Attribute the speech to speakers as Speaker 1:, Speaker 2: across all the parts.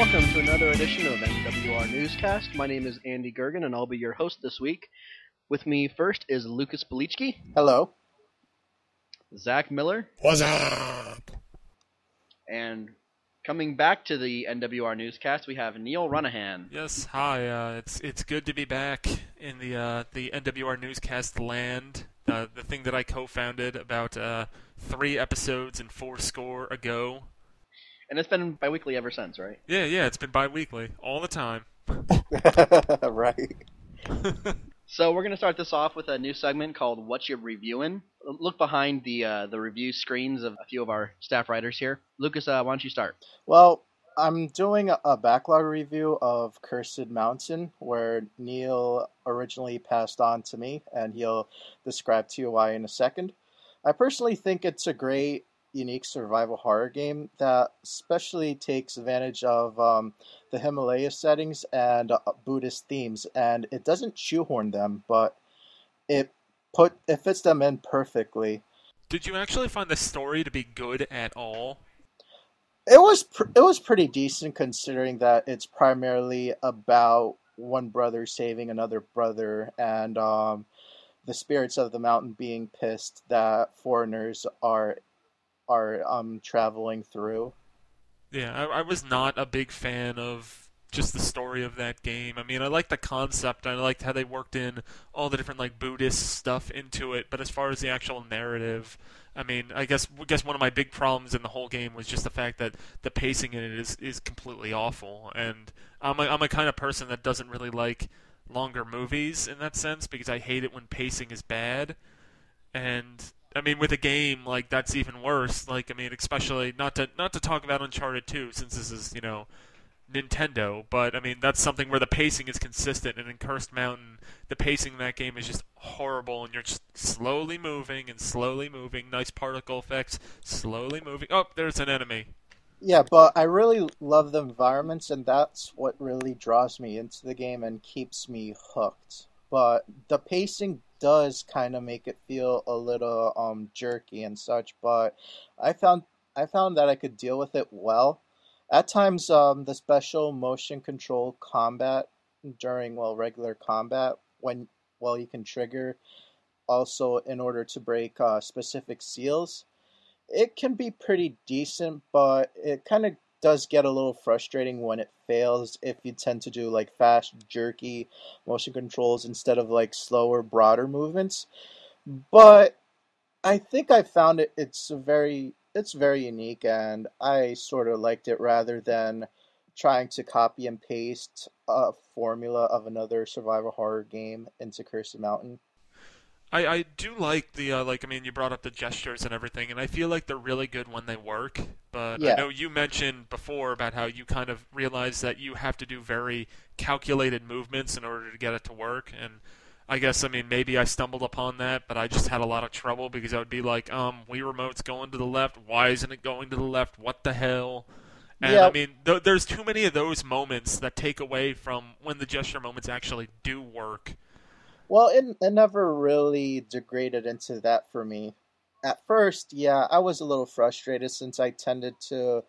Speaker 1: welcome to another edition of NWR Newscast. My name is Andy Gergen, and I'll be your host this week. With me first is Lucas Belichki,
Speaker 2: Hello.
Speaker 1: Zach Miller,
Speaker 3: What's up?
Speaker 1: and coming back to the NWR Newscast, we have Neal Ronaghan.
Speaker 3: Yes, hi. Uh, it's it's good to be back in the uh, the NWR newscast land. Uh, the thing that I co-founded about uh, three episodes and four score ago.
Speaker 1: And it's been bi-weekly ever since, right?
Speaker 3: Yeah, yeah. It's been bi-weekly all the time.
Speaker 2: right.
Speaker 1: So we're going to start this off with a new segment called "What You Reviewing." Look behind the uh, the review screens of a few of our staff writers here. Lucas, uh, why don't you start?
Speaker 2: Well, I'm doing a- a backlog review of Cursed Mountain, where Neal originally passed on to me, and he'll describe to you why in a second. I personally think it's a great, unique survival horror game that especially takes advantage of um, the Himalaya settings and uh, Buddhist themes, and it doesn't shoehorn them, but it put it fits them in perfectly.
Speaker 3: Did you actually find the story to be good at all?
Speaker 2: It was pr- it was pretty decent considering that it's primarily about one brother saving another brother and um, the spirits of the mountain being pissed that foreigners are are um, traveling through.
Speaker 3: Yeah, I, I was not a big fan of just the story of that game. I mean, I liked the concept. I liked how they worked in all the different like Buddhist stuff into it. But as far as the actual narrative, I mean, I guess I guess one of my big problems in the whole game was just the fact that the pacing in it is is completely awful. And I'm a, I'm a kind of person that doesn't really like longer movies in that sense because I hate it when pacing is bad. And I mean, with a game like that's even worse. Like, I mean, especially not to not to talk about Uncharted 2, since this is you know Nintendo, but I mean that's something where the pacing is consistent. And in Cursed Mountain, the pacing in that game is just horrible, and you're just slowly moving and slowly moving. Nice particle effects, slowly moving. Oh, there's an enemy.
Speaker 2: Yeah, but I really love the environments, and that's what really draws me into the game and keeps me hooked. But the pacing does kind of make it feel a little um jerky and such. But I found I found that I could deal with it well. At times, um, the special motion control combat during well regular combat when well you can trigger also in order to break uh, specific seals it can be pretty decent, but it kind of does get a little frustrating when it fails if you tend to do like fast, jerky motion controls instead of like slower, broader movements. But I think I found it it's very it's very unique and I sort of liked it rather than trying to copy and paste a formula of another survival horror game into Cursed Mountain.
Speaker 3: I, I do like the uh, like I mean you brought up the gestures and everything and I feel like they're really good when they work but
Speaker 2: Yeah.
Speaker 3: I know you mentioned before about how you kind of realize that you have to do very calculated movements in order to get it to work and I guess I mean maybe I stumbled upon that but I just had a lot of trouble because I would be like um Wii remote's going to the left why isn't it going to the left what the hell and
Speaker 2: Yeah.
Speaker 3: I mean th- there's too many of those moments that take away from when the gesture moments actually do work
Speaker 2: Well, it, it never really degraded into that for me. At first, yeah, I was a little frustrated since I tended to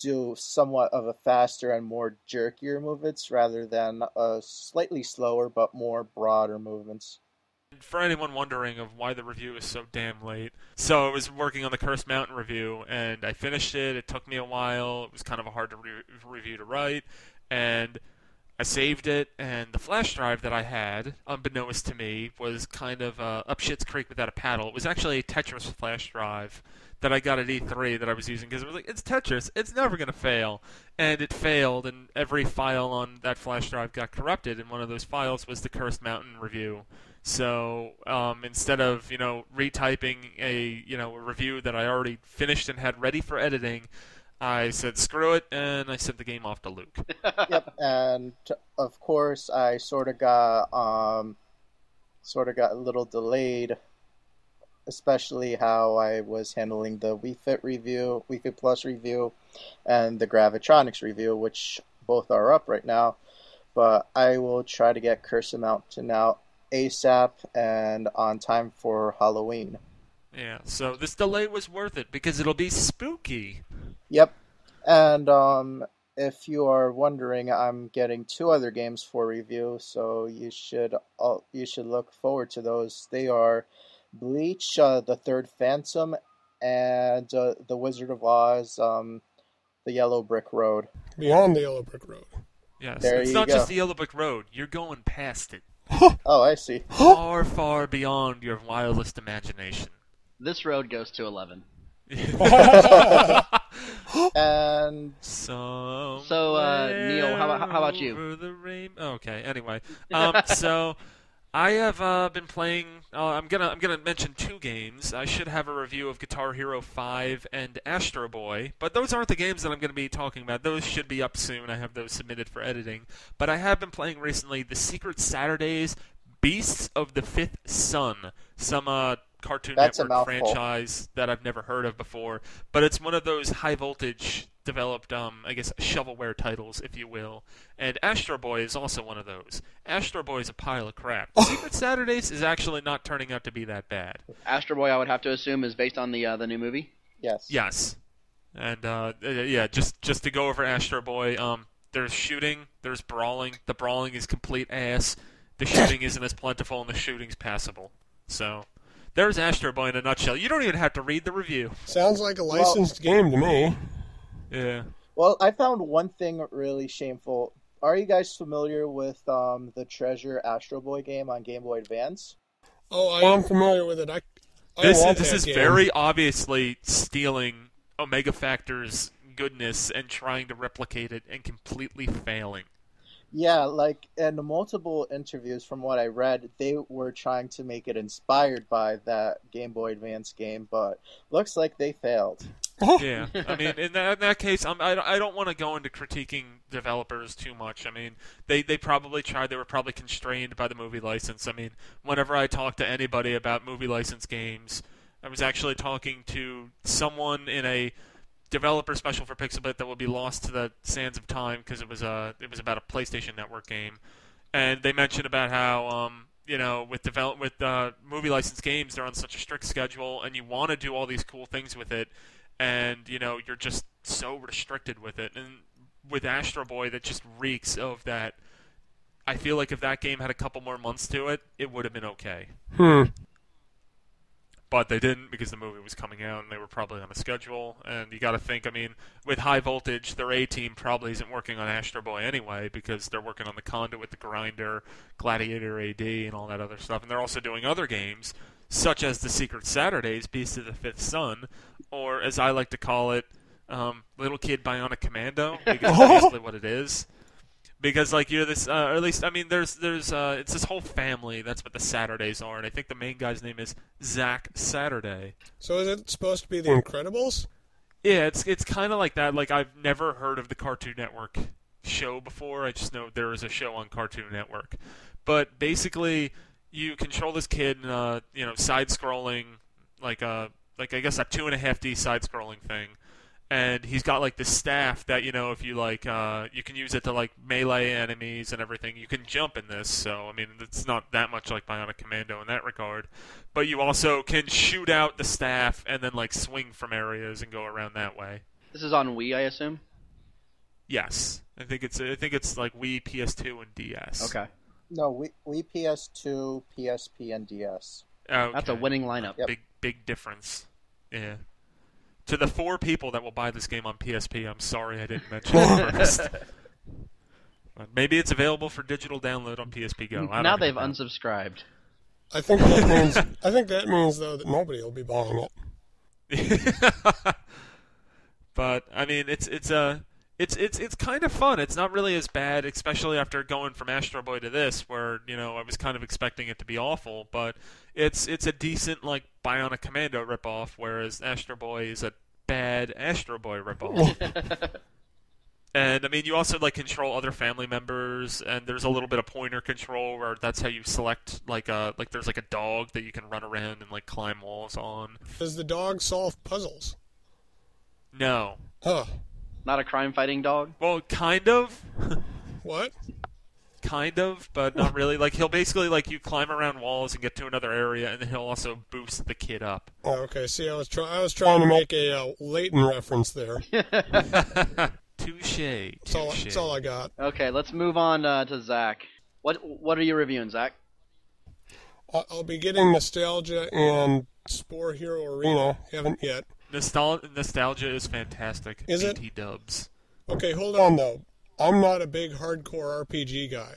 Speaker 2: do somewhat of a faster and more jerkier movements rather than uh, slightly slower but more broader movements.
Speaker 3: for anyone wondering of why the review is so damn late, so I was working on the Cursed Mountain review, and I finished it. It took me a while. It was kind of a hard to re- review to write, and I saved it. And the flash drive that I had, unbeknownst to me, was kind of uh, up shit's creek without a paddle. It was actually a Tetris flash drive that I got at E3 that I was using because it was like it's Tetris, it's never gonna fail, and it failed, and every file on that flash drive got corrupted, and one of those files was the Cursed Mountain review. So um, instead of you know retyping a you know a review that I already finished and had ready for editing, I said screw it and I sent the game off to Luke.
Speaker 2: yep, and of course, I sort of got um, sort of got a little delayed, especially how I was handling the Wii Fit review, Wii Fit Plus review, and the Gravitronics review, which both are up right now. But I will try to get Cursed Mountain out ASAP and on time for Halloween.
Speaker 3: Yeah, so this delay was worth it because it'll be spooky.
Speaker 2: Yep. And um if you are wondering, I'm getting two other games for review, so you should uh, you should look forward to those. They are Bleach, uh, the Third Phantom, and uh, The Wizard of Oz, um, The Yellow Brick Road.
Speaker 4: Beyond the Yellow Brick Road.
Speaker 3: Yes,
Speaker 2: There
Speaker 3: it's
Speaker 2: you
Speaker 3: not
Speaker 2: go.
Speaker 3: just the Yellow Brick Road. You're going past it,
Speaker 2: Oh, I see.
Speaker 3: far, far beyond your wildest imagination.
Speaker 1: This road goes to 11.
Speaker 2: And
Speaker 3: So,
Speaker 1: So, uh, Neal, how about- how about you?
Speaker 3: Rain- Okay. Anyway, um, so I have uh, been playing. Uh, I'm gonna I'm gonna mention two games. I should have a review of Guitar Hero 5 and Astro Boy, but those aren't the games that I'm gonna be talking about. Those should be up soon. I have those submitted for editing. But I have been playing recently the Secret Saturdays, Beasts of the Fifth Sun, some uh, Cartoon
Speaker 2: That's
Speaker 3: Network franchise that I've never heard of before. But it's one of those high voltage developed, um, I guess, shovelware titles, if you will. And Astro Boy is also one of those. Astro Boy is a pile of crap. Secret Saturdays is actually not turning out to be that bad.
Speaker 1: Astro Boy, I would have to assume, is based on the uh, the new movie.
Speaker 2: yes.
Speaker 3: Yes, and uh, uh, yeah, just just to go over Astro Boy, um, there's shooting, there's brawling. The brawling is complete ass. The shooting isn't as plentiful, and the shooting's passable. So. There's Astro Boy in a nutshell. You don't even have to read the review.
Speaker 4: Sounds like a licensed game to me.
Speaker 3: Yeah.
Speaker 2: Well, I found one thing really shameful. Are you guys familiar with um, the Treasure Astro Boy game on Game Boy Advance?
Speaker 4: Oh, I am familiar with it. I, I
Speaker 3: This
Speaker 4: want
Speaker 3: this
Speaker 4: that
Speaker 3: is
Speaker 4: game.
Speaker 3: very obviously stealing Omega Factor's goodness and trying to replicate it and completely failing.
Speaker 2: Yeah, like in multiple interviews from what I read, they were trying to make it inspired by that Game Boy Advance game, but looks like they failed. Oh.
Speaker 3: Yeah, I mean, in that, in that case, I'm, I don't- I don't want to go into critiquing developers too much. I mean, they they probably tried. They were probably constrained by the movie license. I mean, whenever I talk to anybody about movie license games, I was actually talking to someone in a developer special for PixlBit that will be lost to the sands of time because it was a it was about a PlayStation Network game, and they mentioned about how um, you know with develop with uh, movie license games they're on such a strict schedule and you want to do all these cool things with it, and you know you're just so restricted with it, and with Astro Boy that just reeks of that. I feel like if that game had a couple more months to it, it would have been okay
Speaker 4: Hmm.
Speaker 3: But they didn't because the movie was coming out and they were probably on a schedule. And you got to think, I mean, with high voltage, their A team probably isn't working on Astro Boy anyway because they're working on the Conduit, the Grinder, Gladiator AD, and all that other stuff. And they're also doing other games such as the Secret Saturdays, Beast of the Fifth Sun, or as I like to call it, um, Little Kid Bionic Commando because that's basically what it is because like you're this uh, or at least I mean there's there's uh, it's this whole family that's what the Saturdays are and I think the main guy's name is Zach Saturday.
Speaker 4: So is it supposed to be The Incredibles?
Speaker 3: Yeah, it's it's kind of like that. Like I've never heard of the Cartoon Network show before. I just know there is a show on Cartoon Network. But basically, you control this kid in a you know side-scrolling like a like I guess a two and a half D side-scrolling thing. And he's got like this staff that you know if you like uh, you can use it to like melee enemies and everything. You can jump in this, so I mean it's not that much like Bionic Commando in that regard. But you also can shoot out the staff and then like swing from areas and go around that way.
Speaker 1: This is on Wii, I assume.
Speaker 3: Yes, I think it's I think it's like Wii, PS2, and DS.
Speaker 1: Okay,
Speaker 2: No, we, we PS2, PSP, and DS.
Speaker 3: Okay.
Speaker 1: that's a winning lineup.
Speaker 2: Yep.
Speaker 3: Big big difference. Yeah. To the four people that will buy this game on PSP, I'm sorry I didn't mention it first. Maybe it's available for digital download on PSP Go. I don't
Speaker 1: now they've
Speaker 3: know.
Speaker 1: unsubscribed.
Speaker 4: I think that means I think that means though that nobody will be buying it.
Speaker 3: but I mean, it's it's a it's it's it's kind of fun. It's not really as bad, especially after going from Astro Boy to this, where you know I was kind of expecting it to be awful. But it's it's a decent like Bionic Commando ripoff, whereas Astro Boy is a bad Astro Boy ripoff. Oh. And I mean, you also like control other family members, and there's a little bit of pointer control where that's how you select like a like there's like a dog that you can run around and like climb walls on.
Speaker 4: Does the dog solve puzzles?
Speaker 3: No,
Speaker 4: Huh.
Speaker 1: Not a crime-fighting dog.
Speaker 3: well, kind of.
Speaker 4: What?
Speaker 3: Kind of, but not really. Like he'll basically like you climb around walls and get to another area, and then he'll also boost the kid up.
Speaker 4: Oh, okay. See, I was trying. I was tlaying to make a uh, Layton reference there.
Speaker 3: Touche.
Speaker 4: That's all, that's all I got.
Speaker 1: Okay, let's move on uh, to Zach. What what are you reviewing, Zach?
Speaker 4: I'll, I'll be getting Nostalgia and Spore Hero Arena. Haven't yet.
Speaker 3: Nostal- nostalgia is fantastic.
Speaker 4: Is it?
Speaker 3: BT dubs.
Speaker 4: Okay, hold on though. I'm not a big hardcore RPG guy.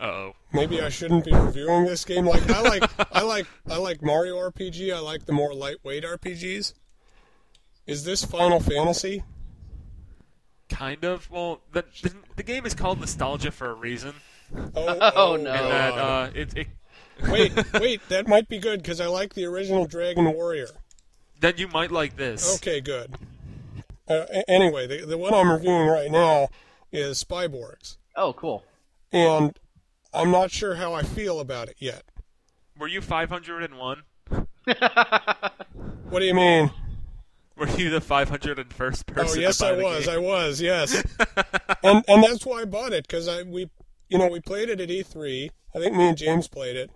Speaker 3: Uh oh.
Speaker 4: Maybe I shouldn't be reviewing this game. Like I like I like I like Mario RPG. I like the more lightweight RPGs. Is this Final Fantasy?
Speaker 3: Kind of. Well, the, the the game is called Nostalgia for a reason.
Speaker 4: Oh,
Speaker 1: Oh, no.
Speaker 3: And that uh, it, it
Speaker 4: wait, wait, that might be good because I like the original Dragon Warrior.
Speaker 3: then you might like this.
Speaker 4: Okay, good. Uh, anyway, the, the one I'm reviewing right now is Spyborgs,
Speaker 1: Oh, cool.
Speaker 4: and I'm not sure how I feel about it yet.
Speaker 3: Were you 501?
Speaker 4: What do you mean?
Speaker 3: Were you the 501st person?
Speaker 4: Oh
Speaker 3: to
Speaker 4: yes,
Speaker 3: buy
Speaker 4: I
Speaker 3: the
Speaker 4: was.
Speaker 3: game?
Speaker 4: I was. Yes, and and that's why I bought it because I we you know we played it at E3. I think me and James played it,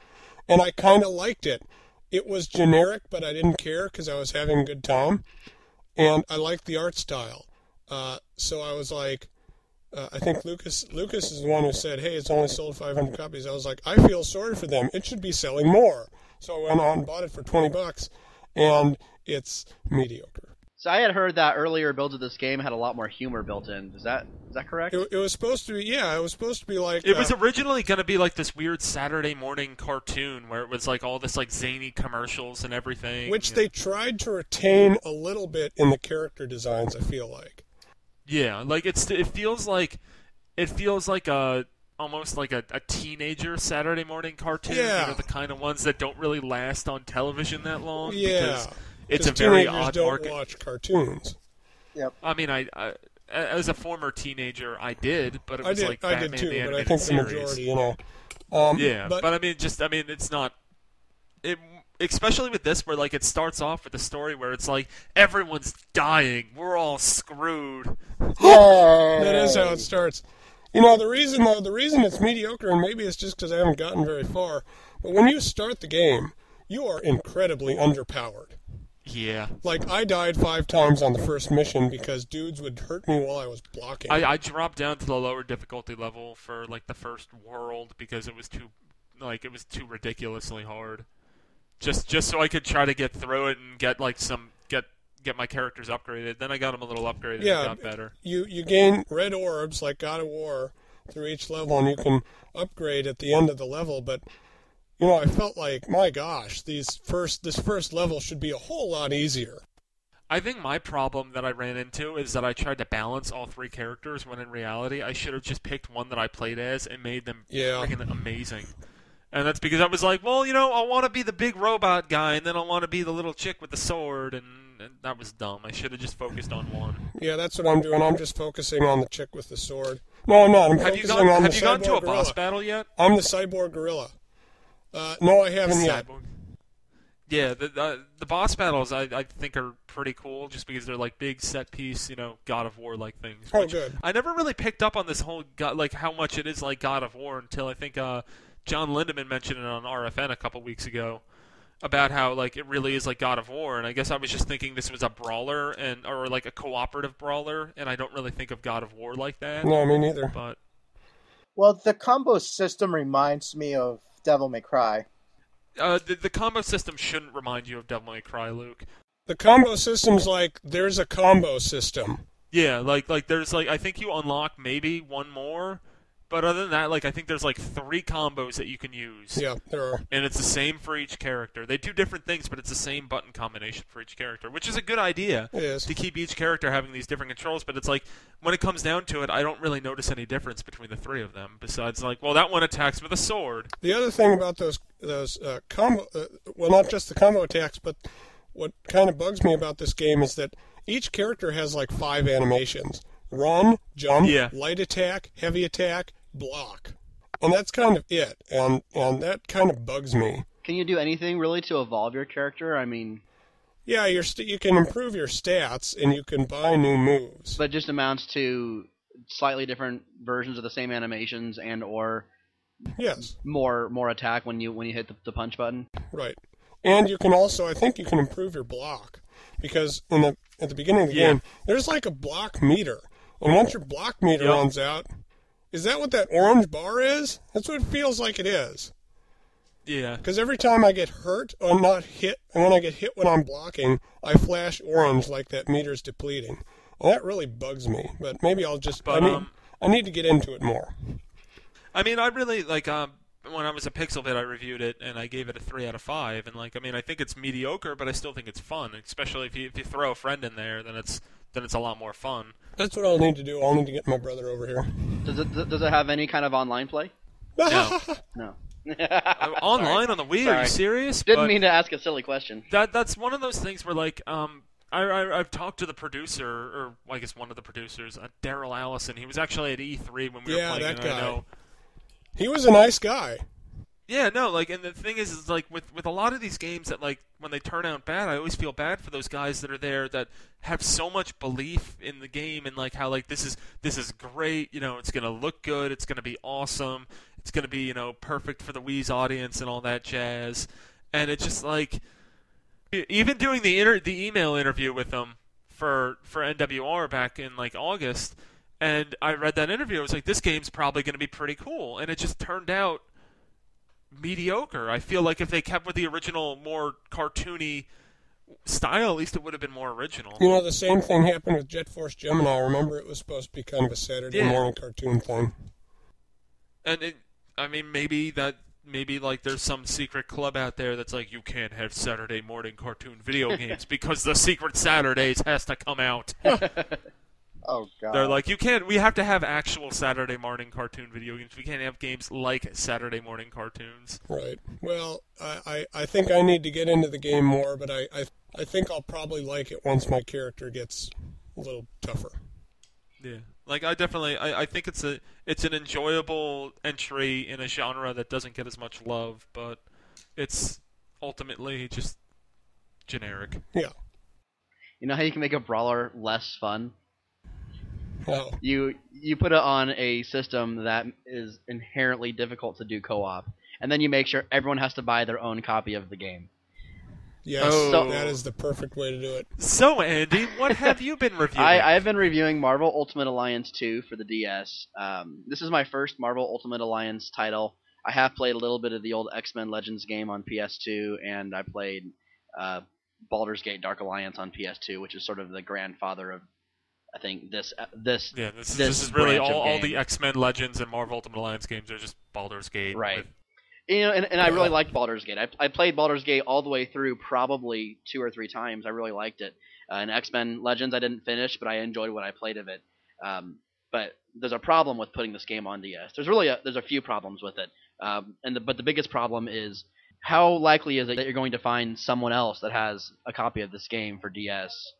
Speaker 4: and I kind of liked it. It was generic, but I didn't care because I was having a good time, and I liked the art style. Uh, so I was like, uh, I think Lucas Lucas is the one who said, "Hey, it's only sold 500 copies." I was like, I feel sorry for them. It should be selling more. So I went on bought it for 20 bucks, and it's mediocre.
Speaker 1: So I had heard that earlier builds of this game had a lot more humor built in. Is that is that correct?
Speaker 4: It, it was supposed to be, yeah, it was supposed to be like.
Speaker 3: It was
Speaker 4: uh,
Speaker 3: originally going to be like this weird Saturday morning cartoon where it was like all this like zany commercials and everything.
Speaker 4: which
Speaker 3: you
Speaker 4: they tried to retain a little bit in the character designs. I feel like.
Speaker 3: Yeah, like it's it feels like it feels like a almost like a, a teenager Saturday morning cartoon.
Speaker 4: Yeah.
Speaker 3: You know, the kind of ones that don't really last on television that long.
Speaker 4: Yeah,
Speaker 3: because it's a very odd
Speaker 4: don't
Speaker 3: market.
Speaker 4: watch cartoons. Yep.
Speaker 3: I mean, I, I as a former teenager, I did, but it
Speaker 4: I
Speaker 3: was
Speaker 4: did,
Speaker 3: like
Speaker 4: I
Speaker 3: Batman
Speaker 4: did too,
Speaker 3: the
Speaker 4: but I
Speaker 3: animated
Speaker 4: think the
Speaker 3: series.
Speaker 4: majority, you know. Um,
Speaker 3: Yeah,
Speaker 4: but,
Speaker 3: but, I mean, just I mean, it's not. It, especially with this, where like it starts off with a story where it's like everyone's dying, we're all screwed.
Speaker 4: that is how it starts. You know, the reason though, the reason it's mediocre, and maybe it's just because I haven't gotten very far. But when you start the game, you are incredibly underpowered.
Speaker 3: Yeah,
Speaker 4: Like I died five times on the first mission because dudes would hurt me while I was blocking.
Speaker 3: I, I dropped down to the lower difficulty level for like the first world because it was too like it was too ridiculously hard. Just just so I could try to get through it and get like some get get my characters upgraded. Then I got them a little upgraded
Speaker 4: Yeah.
Speaker 3: and got better.
Speaker 4: you you gain red orbs like God of War through each level, and you can upgrade at the end of the level. But you know, I felt like, my gosh, these first this first level should be a whole lot easier.
Speaker 3: I think my problem that I ran into is that I tried to balance all three characters when in reality I should have just picked one that I played as and made them
Speaker 4: Yeah.
Speaker 3: freaking amazing. And that's because I was like, well, you know, I want to be the big robot guy, and then I want to be the little chick with the sword, and, and that was dumb. I should have just focused on one.
Speaker 4: Yeah, that's what I'm doing. I'm just focusing on the chick with the sword. No, I'm not. I'm
Speaker 3: Have you
Speaker 4: focusing
Speaker 3: gone?
Speaker 4: on
Speaker 3: Have
Speaker 4: the
Speaker 3: you gone to a boss battle yet?
Speaker 4: I'm the cyborg gorilla. Uh, no, I haven't yet.
Speaker 3: Yeah, the, the the boss battles I, I think are pretty cool, just because they're like big set piece, you know, God of War like things.
Speaker 4: Oh, good.
Speaker 3: I never really picked up on this whole God, like how much it is like God of War until I think uh, Jon Lindemann mentioned it on RFN a couple weeks ago about how like it really is like God of War, and I guess I was just thinking this was a brawler and or like a cooperative brawler, and I don't really think of God of War like that.
Speaker 4: No, me neither.
Speaker 3: But
Speaker 2: Well, the combo system reminds me of Devil May Cry.
Speaker 3: uh, the the combo system shouldn't remind you of Devil May Cry, Luke.
Speaker 4: The combo system's like there's a combo system.
Speaker 3: Yeah, like like there's like I think you unlock maybe one more, but other than that, like I think there's like three combos that you can use.
Speaker 4: Yeah, there are.
Speaker 3: And it's the same for each character. They do different things, but it's the same button combination for each character, which is a good idea
Speaker 4: It is.
Speaker 3: to keep each character having these different controls. But it's like when it comes down to it, I don't really notice any difference between the three of them. Besides, like, well, that one attacks with a sword.
Speaker 4: The other thing about those those uh, combo, uh, well, not just the combo attacks, but what kind of bugs me about this game is that each character has like five animations: run, jump,
Speaker 3: Yeah.
Speaker 4: light attack, heavy attack, block, and that's kind of it. And and that kind of bugs me.
Speaker 1: Can you do anything really to evolve your character? I mean,
Speaker 4: Yeah, you're st- you can improve your stats and you can buy new moves.
Speaker 1: but it just amounts to slightly different versions of the same animations and or
Speaker 4: Yes,
Speaker 1: more more attack when you when you hit the, the punch button.
Speaker 4: right. And you can also, I think, you can improve your block because in the at the beginning of the
Speaker 3: Yeah.
Speaker 4: game, there's like a block meter. And once your block meter
Speaker 3: Yep.
Speaker 4: runs out, is that what that orange bar is? That's what it feels like it is.
Speaker 3: Yeah.
Speaker 4: Because every time I get hurt or not hit, and when I get hit when I'm blocking, I flash orange like that meter's depleting. And that really bugs me. But maybe I'll just.
Speaker 3: But,
Speaker 4: I, need,
Speaker 3: um,
Speaker 4: I need to get into it more.
Speaker 3: I mean, I really like um, when I was a Pixel PixlBit, I reviewed it and I gave it a three out of five. And like, I mean, I think it's mediocre, but I still think it's fun. Especially if you if you throw a friend in there, then it's then it's a lot more fun.
Speaker 4: That's what I'll need to do. I'll need to get my brother over here.
Speaker 1: Does it does it have any kind of online play?
Speaker 3: No.
Speaker 1: No.
Speaker 3: Online on the Wii? Are you serious?
Speaker 1: Didn't
Speaker 3: But
Speaker 1: mean to ask a silly question.
Speaker 3: that that's one of those things where like um. I, I, I've talked to the producer, or I guess one of the producers, uh, Daryl Allison. He was actually at E3 when we were playing.
Speaker 4: Yeah,
Speaker 3: playing.
Speaker 4: that
Speaker 3: and I
Speaker 4: guy.
Speaker 3: know
Speaker 4: he was a nice guy.
Speaker 3: Yeah, no, like, and the thing is, is like with with a lot of these games that like when they turn out bad, I always feel bad for those guys that are there that have so much belief in the game and like how like this is this is great, you know, it's gonna look good, it's gonna be awesome, it's gonna be you know perfect for the Wii's audience and all that jazz, and it's just like even doing the inter- the email interview with them for for NWR back in like August, and I read that interview, I was like, this game's probably gonna be pretty cool, and it just turned out mediocre. I feel like if they kept with the original, more cartoony style, at least it would have been more original.
Speaker 4: You know, the same thing happened with Jet Force Gemini. Remember, it was supposed to be kind of a Saturday
Speaker 3: Yeah.
Speaker 4: morning cartoon thing.
Speaker 3: And it, I mean, maybe that, maybe like there's some secret club out there that's like, you can't have Saturday morning cartoon video games because the Secret Saturdays has to come out.
Speaker 2: Oh god.
Speaker 3: They're like, you can't. We have to have actual Saturday morning cartoon video games. We can't have games like Saturday morning cartoons.
Speaker 4: Right. Well, I, I, I think I need to get into the game more, but I, I, I think I'll probably like it once my character gets a little tougher.
Speaker 3: Yeah, like I definitely, I, I think it's a, it's an enjoyable entry in a genre that doesn't get as much love, but it's ultimately just generic.
Speaker 4: Yeah.
Speaker 1: You know how you can make a brawler less fun?
Speaker 4: Oh.
Speaker 1: You you put it on a system that is inherently difficult to do co-op, and then you make sure everyone has to buy their own copy of the game.
Speaker 4: Yes,
Speaker 3: Oh.
Speaker 4: that is the perfect way to do it.
Speaker 3: So Andy, what have you been reviewing?
Speaker 1: I, I've been reviewing Marvel Ultimate Alliance 2 for the DS. Um, this is my first Marvel Ultimate Alliance title. I have played a little bit of the old X Men Legends game on PS2, and I played uh, Baldur's Gate Dark Alliance on PS2, which is sort of the grandfather of, I think this uh, this
Speaker 3: yeah, this is,
Speaker 1: this
Speaker 3: this is really all, all the. X Men Legends and Marvel Ultimate Alliance games are just Baldur's Gate.
Speaker 1: Right.
Speaker 3: with-
Speaker 1: you know, and, and I really liked Baldur's Gate. I, I played Baldur's Gate all the way through, probably two or three times. I really liked it. Uh, and X Men Legends, I didn't finish, but I enjoyed what I played of it. Um, but there's a problem with putting this game on DS. There's really a, there's a few problems with it. Um, and the, but the biggest problem is how likely is it that you're going to find someone else that has a copy of this game for DS?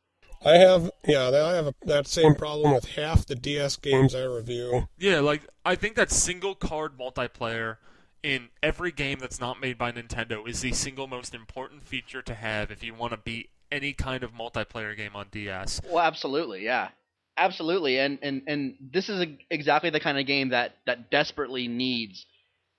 Speaker 4: I have, yeah, I have a, that same problem with half the DS games I review.
Speaker 3: Yeah, like I think that single card multiplayer in every game that's not made by Nintendo is the single most important feature to have if you want to beat any kind of multiplayer game on DS.
Speaker 1: Well, absolutely, yeah, absolutely, and and and this is a, exactly the kind of game that that desperately needs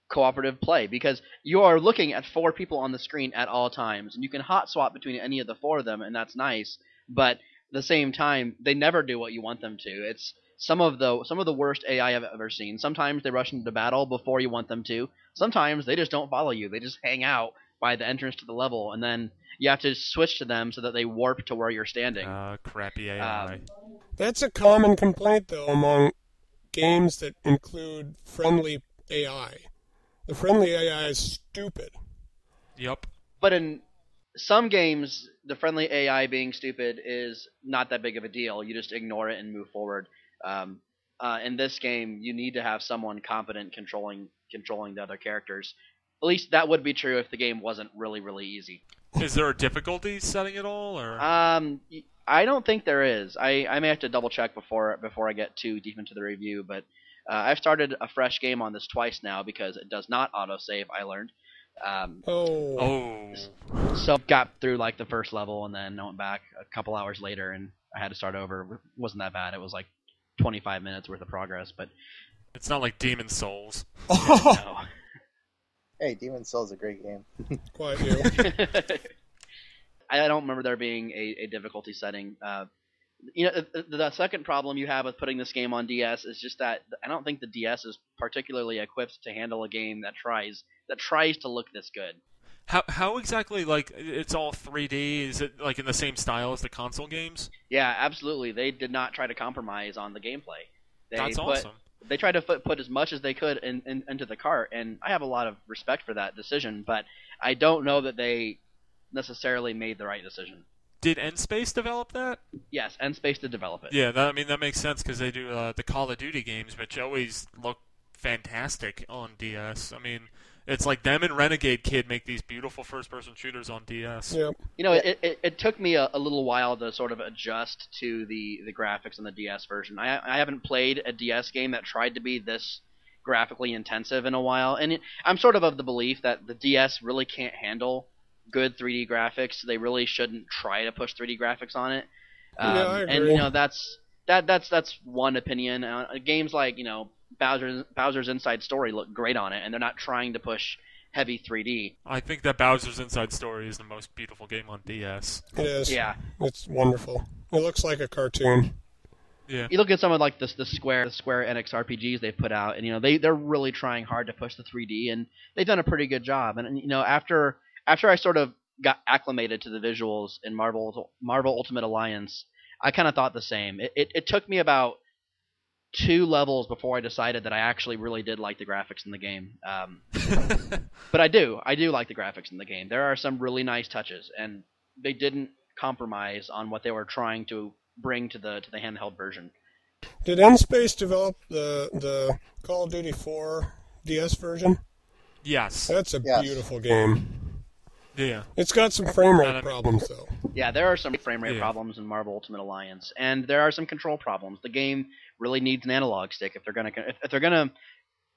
Speaker 1: cooperative play because you are looking at four people on the screen at all times, and you can hot swap between any of the four of them, and that's nice. But at the same time, they never do what you want them to. It's some of the some of the worst AI I've ever seen. Sometimes they rush into battle before you want them to. Sometimes they just don't follow you. They just hang out by the entrance to the level, and then you have to switch to them so that they warp to where you're standing.
Speaker 3: Uh, crappy AI.
Speaker 1: Um,
Speaker 4: That's a common complaint, though, among games that include friendly AI. The friendly AI is stupid.
Speaker 3: yep.
Speaker 1: But in some games, the friendly AI being stupid is not that big of a deal. You just ignore it and move forward. Um, uh, in this game, you need to have someone competent controlling controlling the other characters. At least that would be true if the game wasn't really really easy.
Speaker 3: Is there a difficulty setting at all, or
Speaker 1: Um, I don't think there is. I, I may have to double check before before I get too deep into the review. But uh, I've started a fresh game on this twice now because it does not autosave. I learned. Um,
Speaker 4: Oh.
Speaker 3: oh,
Speaker 1: so got through like the first level and then I went back a couple hours later and I had to start over. It wasn't that bad. It was like 25 minutes worth of progress, but
Speaker 3: it's not like Demon Souls.
Speaker 1: no.
Speaker 2: Hey, Demon Souls is a great game.
Speaker 4: Quite you.
Speaker 1: I don't remember there being a, a difficulty setting. Uh, you know, the, the the second problem you have with putting this game on DS is just that I don't think the DS is particularly equipped to handle a game that tries that tries to look this good.
Speaker 3: How how exactly like it's all 3D? Is it like in the same style as the console games?
Speaker 1: Yeah, absolutely. They did not try to compromise on the gameplay. They
Speaker 3: That's
Speaker 1: put,
Speaker 3: awesome.
Speaker 1: They tried to put, put as much as they could in, in, into the cart, and I have a lot of respect for that decision. But I don't know that they necessarily made the right decision.
Speaker 3: Did N-Space develop that?
Speaker 1: Yes, n-Space did develop it.
Speaker 3: Yeah, that, I mean that makes sense because they do uh, the Call of Duty games, which always look fantastic on DS. I mean, it's like them and Renegade Kid make these beautiful first-person shooters on DS.
Speaker 4: Yep.
Speaker 1: You know, it, it, it took me a, a little while to sort of adjust to the, the graphics on the DS version. I, I haven't played a DS game that tried to be this graphically intensive in a while, and it, I'm sort of of the belief that the DS really can't handle good 3D graphics. They really shouldn't try to push 3D graphics on it. Um,
Speaker 4: Yeah, I agree.
Speaker 1: And you know, that's that that's that's one opinion. Uh, games like you know Bowser's Bowser's Inside Story look great on it, and they're not trying to push heavy 3D.
Speaker 3: I think that Bowser's Inside Story is the most beautiful game on DS.
Speaker 4: It is.
Speaker 1: Yeah.
Speaker 4: It's wonderful. It looks like a cartoon.
Speaker 3: Yeah.
Speaker 1: you look at some of like the the Square the Square Enix RPGs they've put out, and you know they they're really trying hard to push the 3D, and they've done a pretty good job. And, and you know after after I sort of got acclimated to the visuals in Marvel Marvel Ultimate Alliance, I kind of thought the same. It, it it took me about two levels before I decided that I actually really did like the graphics in the game. Um, but I do I do like the graphics in the game. There are some really nice touches, and they didn't compromise on what they were trying to bring to the to the handheld version.
Speaker 4: Did N-Space develop the the Call of Duty 4 DS version?
Speaker 3: yes.
Speaker 4: That's a
Speaker 2: Yes.
Speaker 4: beautiful game.
Speaker 3: Yeah.
Speaker 4: It's got some frame rate problems though.
Speaker 1: Yeah, there are some frame rate
Speaker 3: Yeah.
Speaker 1: problems in Marvel Ultimate Alliance, and there are some control problems. The game really needs an analog stick if they're gonna if, if they're gonna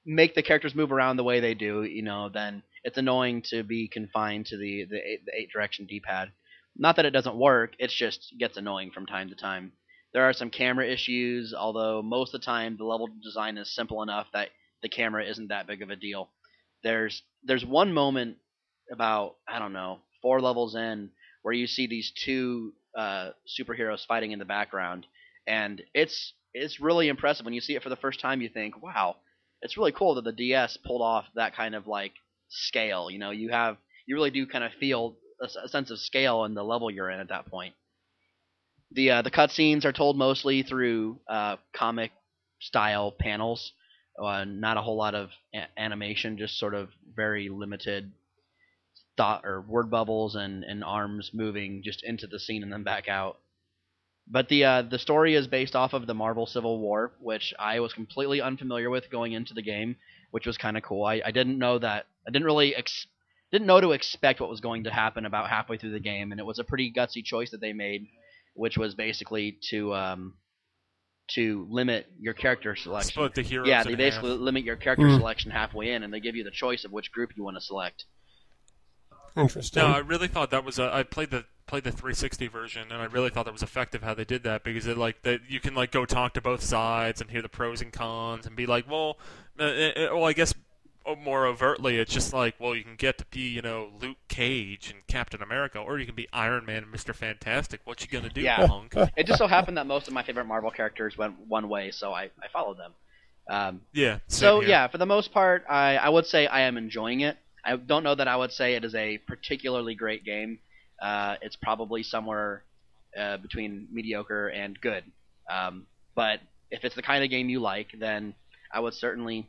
Speaker 1: make the characters move around the way they do. You know, then it's annoying to be confined to the the eight, the eight direction D-pad. Not that it doesn't work; it just gets annoying from time to time. There are some camera issues, although most of the time the level design is simple enough that the camera isn't that big of a deal. There's there's one moment about I don't know four levels in where you see these two uh, superheroes fighting in the background, and it's it's really impressive when you see it for the first time. You think, wow, it's really cool that the DS pulled off that kind of like scale. You know, you have you really do kind of feel a sense of scale in the level you're in at that point. The uh, the cutscenes are told mostly through uh, comic style panels. Uh, not a whole lot of a- animation, just sort of very limited thought or word bubbles and, and arms moving just into the scene and then back out. But the uh, the story is based off of the Marvel Civil War, which I was completely unfamiliar with going into the game, which was kind of cool. I, I didn't know that I didn't really ex- didn't know to expect what was going to happen about halfway through the game, and it was a pretty gutsy choice that they made, which was basically to um, to limit your character selection.
Speaker 3: Split the heroes.
Speaker 1: Yeah,
Speaker 3: in
Speaker 1: they basically
Speaker 3: half.
Speaker 1: limit your character
Speaker 4: Hmm.
Speaker 1: selection halfway in, and they give you the choice of which group you want to select.
Speaker 4: Interesting.
Speaker 3: No, I really thought that was. A, I played the played the 360 version, and I really thought that was effective how they did that because it like that you can like go talk to both sides and hear the pros and cons and be like, well, uh, uh, well, I guess uh, more overtly, it's just like, well, you can get to be you know Luke Cage and Captain America, or you can be Iron Man and Mister Fantastic. What you gonna do,
Speaker 1: Yeah.
Speaker 3: punk?
Speaker 1: It just so happened that most of my favorite Marvel characters went one way, so I, I followed them. Um,
Speaker 3: Yeah.
Speaker 1: so
Speaker 3: here.
Speaker 1: yeah, for the most part, I, I would say I am enjoying it. I don't know that I would say it is a particularly great game. Uh, it's probably somewhere uh, between mediocre and good. Um, but if it's the kind of game you like, then I would certainly,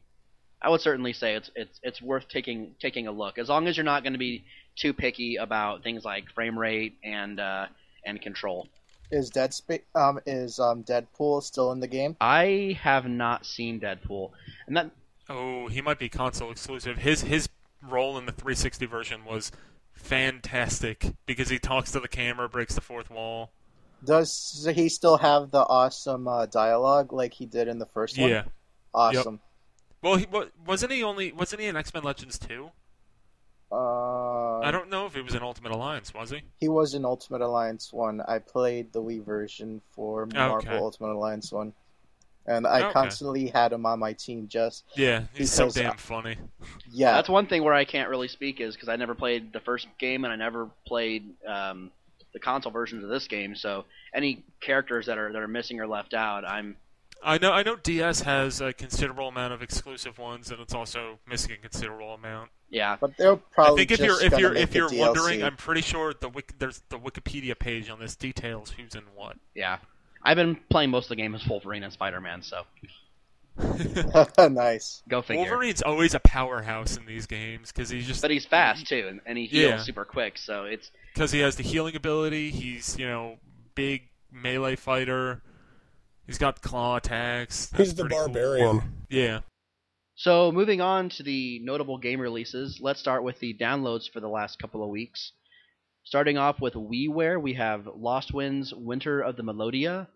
Speaker 1: I would certainly say it's it's it's worth taking taking a look. As long as you're not going to be too picky about things like frame rate and uh, and control.
Speaker 2: Is Dead Spa- um is um Deadpool still in the game?
Speaker 1: I have not seen Deadpool, and that
Speaker 3: Oh, he might be console exclusive. His his role in the 360 version was fantastic because he talks to the camera, breaks the fourth wall.
Speaker 2: Does he still have the awesome uh, dialogue like he did in the first one?
Speaker 3: Yeah.
Speaker 2: Awesome.
Speaker 3: Well, he wa- wasn't he only wasn't he in X Men Legends 2?
Speaker 2: Uh,
Speaker 3: I don't know if he was in Ultimate Alliance, was he?
Speaker 2: He was in Ultimate Alliance one. I played the Wii version for Marvel
Speaker 3: Okay.
Speaker 2: Ultimate Alliance one, and I
Speaker 3: Okay.
Speaker 2: constantly had him on my team. Just
Speaker 3: Yeah, he's so damn
Speaker 2: uh,
Speaker 3: funny.
Speaker 2: yeah,
Speaker 1: That's one thing where I can't really speak is because I never played the first game and I never played um, the console versions of this game. So any characters that are that are missing or left out, I'm
Speaker 3: I know I know DS has a considerable amount of exclusive ones, and it's also missing a considerable amount.
Speaker 1: yeah.
Speaker 2: But they're
Speaker 3: I think if
Speaker 2: just
Speaker 3: you're if you're if you're
Speaker 2: DLC.
Speaker 3: wondering, I'm pretty sure the wik- there's the Wikipedia page on this details who's in what.
Speaker 1: Yeah. I've been playing most of the game as Wolverine and Spider Man, so
Speaker 2: nice.
Speaker 1: go figure.
Speaker 3: Wolverine's always a powerhouse in these games because he's just
Speaker 1: But he's fast too, and, and he heals
Speaker 3: Yeah.
Speaker 1: super quick. So it's
Speaker 3: because he has the healing ability. He's you know big melee fighter. He's got claw attacks. That's
Speaker 4: He's the
Speaker 3: pretty cool.
Speaker 4: barbarian.
Speaker 3: Yeah.
Speaker 1: so. Moving on to the notable game releases, let's start with the downloads for the last couple of weeks. Starting off with WiiWare, we have Lost Winds: Winter of the Melodia,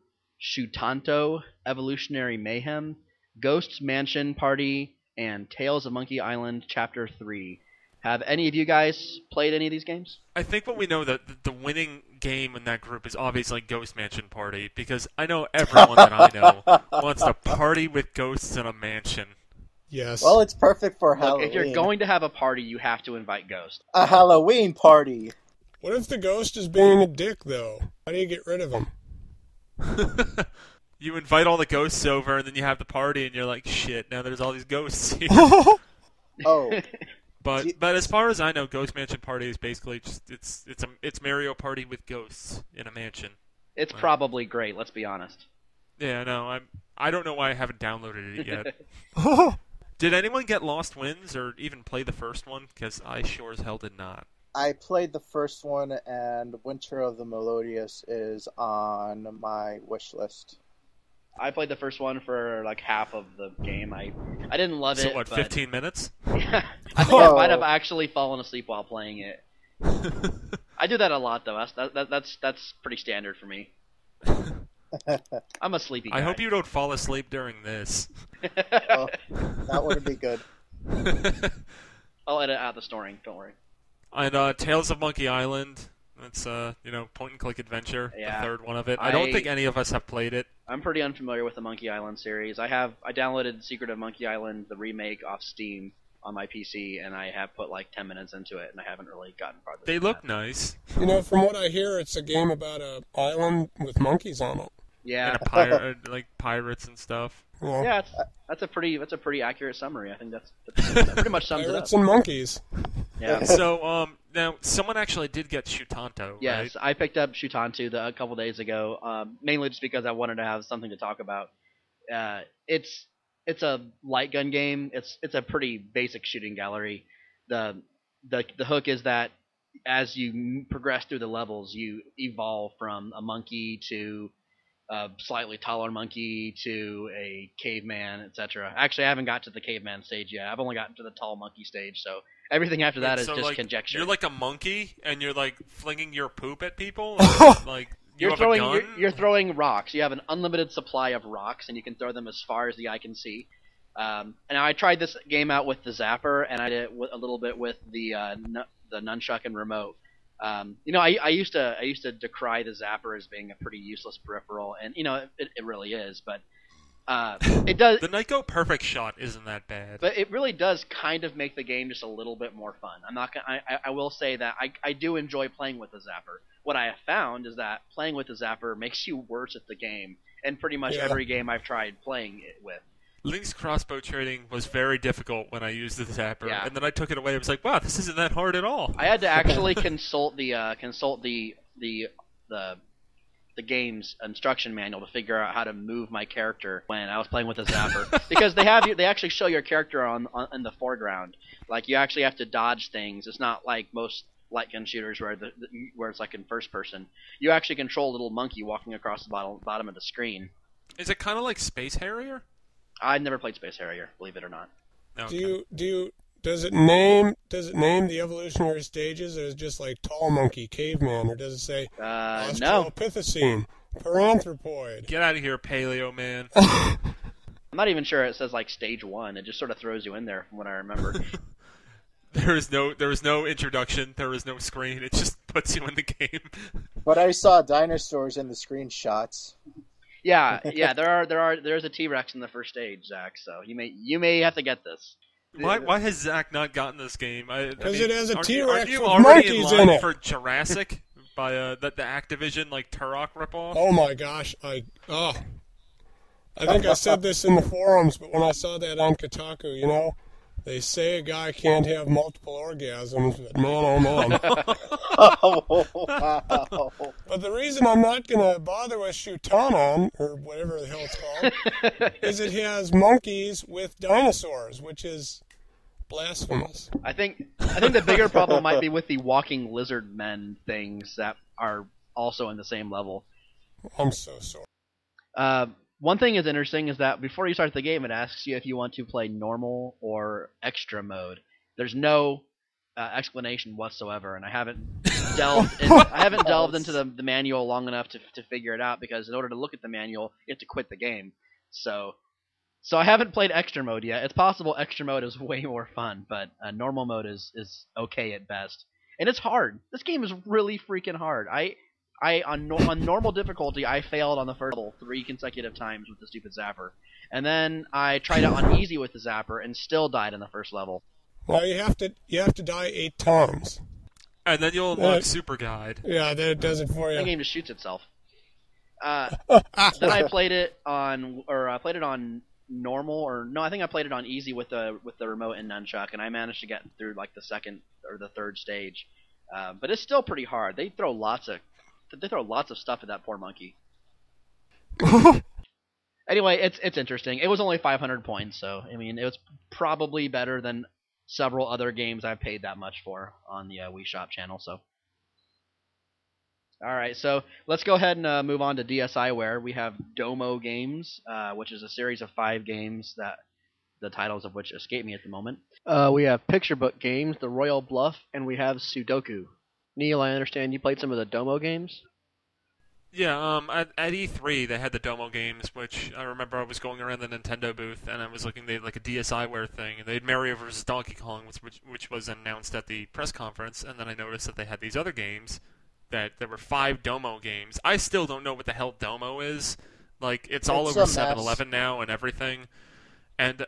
Speaker 1: Shootanto: Evolutionary Mayhem, Ghosts Mansion Party, and Tales of Monkey Island Chapter Three. Have any of you guys played any of these games?
Speaker 3: I think what we know that the- the winning game in that group is obviously Ghost Mansion Party because I know everyone that I know wants to party with ghosts in a mansion.
Speaker 4: Yes.
Speaker 2: Well, it's perfect for
Speaker 1: Look,
Speaker 2: Halloween.
Speaker 1: if you're going to have a party, you have to invite ghosts.
Speaker 2: a Halloween party.
Speaker 4: What if the ghost is being a dick, though? How do you get rid of him?
Speaker 3: you invite all the ghosts over and then you have the party and you're like, shit, now there's all these ghosts here.
Speaker 2: Oh,
Speaker 3: But
Speaker 2: you-
Speaker 3: but as far as I know, Ghost Mansion Party is basically just it's it's a it's Mario Party with ghosts in a mansion.
Speaker 1: It's
Speaker 3: Right.
Speaker 1: probably great. Let's be honest.
Speaker 3: Yeah, no, I'm I don't know why I haven't downloaded it yet. did anyone get Lost Winds or even play the first one? Because I sure as hell did not.
Speaker 2: I played the first one, and Winter of the Melodias is on my wish list.
Speaker 1: I played the first one for like half of the game. I I didn't love
Speaker 3: so
Speaker 1: it.
Speaker 3: what,
Speaker 1: but-
Speaker 3: 15 minutes?
Speaker 1: I think I
Speaker 2: Oh.
Speaker 1: might have actually fallen asleep while playing it. I do that a lot though. That's that, that, that's that's pretty standard for me. I'm a sleepy guy.
Speaker 3: I hope you don't fall asleep during this.
Speaker 2: Well, that would be good.
Speaker 1: I'll edit out the snoring. Don't worry.
Speaker 3: And uh, Tales of Monkey Island. That's uh, you know, point and click adventure.
Speaker 1: Yeah.
Speaker 3: The third one of it. I don't
Speaker 1: I-
Speaker 3: think any of us have played it.
Speaker 1: I'm pretty unfamiliar with the Monkey Island series. I have I downloaded Secret of Monkey Island the remake off Steam on my PC, and I have put like 10 minutes into it, and I haven't really gotten far.
Speaker 3: They look
Speaker 1: that.
Speaker 3: nice.
Speaker 4: You know, from what I hear, it's a game about a island with monkeys on it.
Speaker 1: Yeah,
Speaker 3: And a pirate, like pirates and stuff.
Speaker 4: You know,
Speaker 1: yeah, it's, that's a pretty that's a pretty accurate summary. I think that's, that pretty much sums it up.
Speaker 4: pirates and monkeys.
Speaker 1: Yeah.
Speaker 3: so um, now someone actually did get Shootanto,
Speaker 1: Yes,
Speaker 3: right?
Speaker 1: I picked up Shootanto the, a couple days ago, um, mainly just because I wanted to have something to talk about. Uh, it's it's a light gun game. It's it's a pretty basic shooting gallery. The the the hook is that as you progress through the levels, you evolve from a monkey to a slightly taller monkey to a caveman, etc. Actually, I haven't got to the caveman stage yet. I've only gotten to the tall monkey stage, so everything after that is
Speaker 3: so,
Speaker 1: just
Speaker 3: like,
Speaker 1: conjecture.
Speaker 3: You're like a monkey, and you're like flinging your poop at people. Like you
Speaker 1: You're
Speaker 3: have
Speaker 1: throwing you're, you're throwing rocks. You have an unlimited supply of rocks, and you can throw them as far as the eye can see. Um, and I tried this game out with the zapper, and I did it a little bit with the uh, nu- the nunchuck and remote. Um, you know, I, I used to I used to decry the zapper as being a pretty useless peripheral, and you know it, it really is. But uh, it does,
Speaker 3: The Nyko Perfect Shot isn't that bad.
Speaker 1: but it really does kind of make the game just a little bit more fun. I'm not gonna, I, I- I will say that I, I do enjoy playing with the zapper. What I have found is that playing with the zapper makes you worse at the game, and pretty much
Speaker 4: Yeah.
Speaker 1: every game I've tried playing it with.
Speaker 3: Link's Crossbow Training was very difficult when I used the zapper,
Speaker 1: Yeah.
Speaker 3: and then I took it away. I was like, "Wow, this isn't that hard at all."
Speaker 1: I had to actually consult the uh, consult the the the the game's instruction manual to figure out how to move my character when I was playing with the zapper. Because they have you they actually show your character on, on in the foreground. Like you actually have to dodge things. It's not like most light gun shooters where the, the where it's like in first person. You actually control a little monkey walking across the bottom bottom of the screen.
Speaker 3: Is it kind of like Space Harrier?
Speaker 1: I never played Space Harrier believe it or not.
Speaker 3: No.
Speaker 4: Do you do you does it name does it name the evolutionary stages as just like tall monkey, caveman, or does it say
Speaker 1: uh, no
Speaker 4: Australopithecine, paranthropoid?
Speaker 3: Get out of here, Paleo man.
Speaker 1: I'm not even sure it says like stage one it just sort of throws you in there from what I remember
Speaker 3: there is no there is no introduction. There is no screen. It just puts you in the game.
Speaker 2: But I saw dinosaurs in the screenshots.
Speaker 1: Yeah, yeah, there are there are there's a T Rex in the first stage, Zach. So you may you may have to get this.
Speaker 3: Why, why has Zach not gotten this game? I- I
Speaker 4: 'Cause
Speaker 3: mean,
Speaker 4: it has a
Speaker 3: aren't you-
Speaker 4: T-Rex
Speaker 3: aren't you
Speaker 4: with
Speaker 3: already
Speaker 4: monkeys
Speaker 3: in line
Speaker 4: in it.
Speaker 3: for Jurassic by uh, the, the Activision like Turok ripoff.
Speaker 4: Oh my gosh, I oh, I think I said this in the forums, but when I saw that on Kotaku, you know, they say a guy can't have multiple orgasms, but man, oh man.
Speaker 2: oh, wow.
Speaker 4: But the reason I'm not going to bother with Shutanon, or whatever the hell it's called, is it has monkeys with dinosaurs, which is blasphemous.
Speaker 1: I think I think the bigger problem might be with the walking lizard men things that are also in the same level.
Speaker 4: I'm so sorry.
Speaker 1: Uh, one thing is interesting is that before you start the game, it asks you if you want to play normal or extra mode. There's no uh, explanation whatsoever, and I haven't delved. In, I haven't delved into the, the manual long enough to to figure it out because in order to look at the manual, you have to quit the game. So, so I haven't played extra mode yet. It's possible extra mode is way more fun, but uh, normal mode is is okay at best, and it's hard. This game is really freaking hard. I I on no, on normal difficulty, I failed on the first level three consecutive times with the stupid zapper, and then I tried it on easy with the zapper and still died in the first level.
Speaker 4: Well, you have to you have to die eight times.
Speaker 3: And then you'll unlock
Speaker 4: Uh,
Speaker 3: Super Guide.
Speaker 4: Yeah, that does it for you.
Speaker 1: The game just shoots itself. Uh, then I played it on, or I played it on normal, or no, I think I played it on easy with the with the remote and nunchuck, and I managed to get through like the second or the third stage. Uh, but it's still pretty hard. They throw lots of they throw lots of stuff at that poor monkey. Anyway, it's it's interesting. It was only 500 points, so I mean, it was probably better than several other games I've paid that much for on the uh, Wii Shop channel. So, all right, so let's go ahead and uh, move on to DSiWare. We have Domo Games, uh, which is a series of five games that the titles of which escape me at the moment. Uh, we have Picture Book Games, The Royal Bluff, and we have Sudoku. Neal, I understand you played some of the Domo games.
Speaker 3: Yeah, um, at, at E3 they had the Domo games, which I remember I was going around the Nintendo booth and I was looking. They had like a DSiWare thing, and they had Mario vs Donkey Kong, which, which which was announced at the press conference, and then I noticed that they had these other games. That there were five Domo games. I still don't know what the hell Domo is. Like it's all over
Speaker 2: a
Speaker 3: 7-Eleven now and everything. And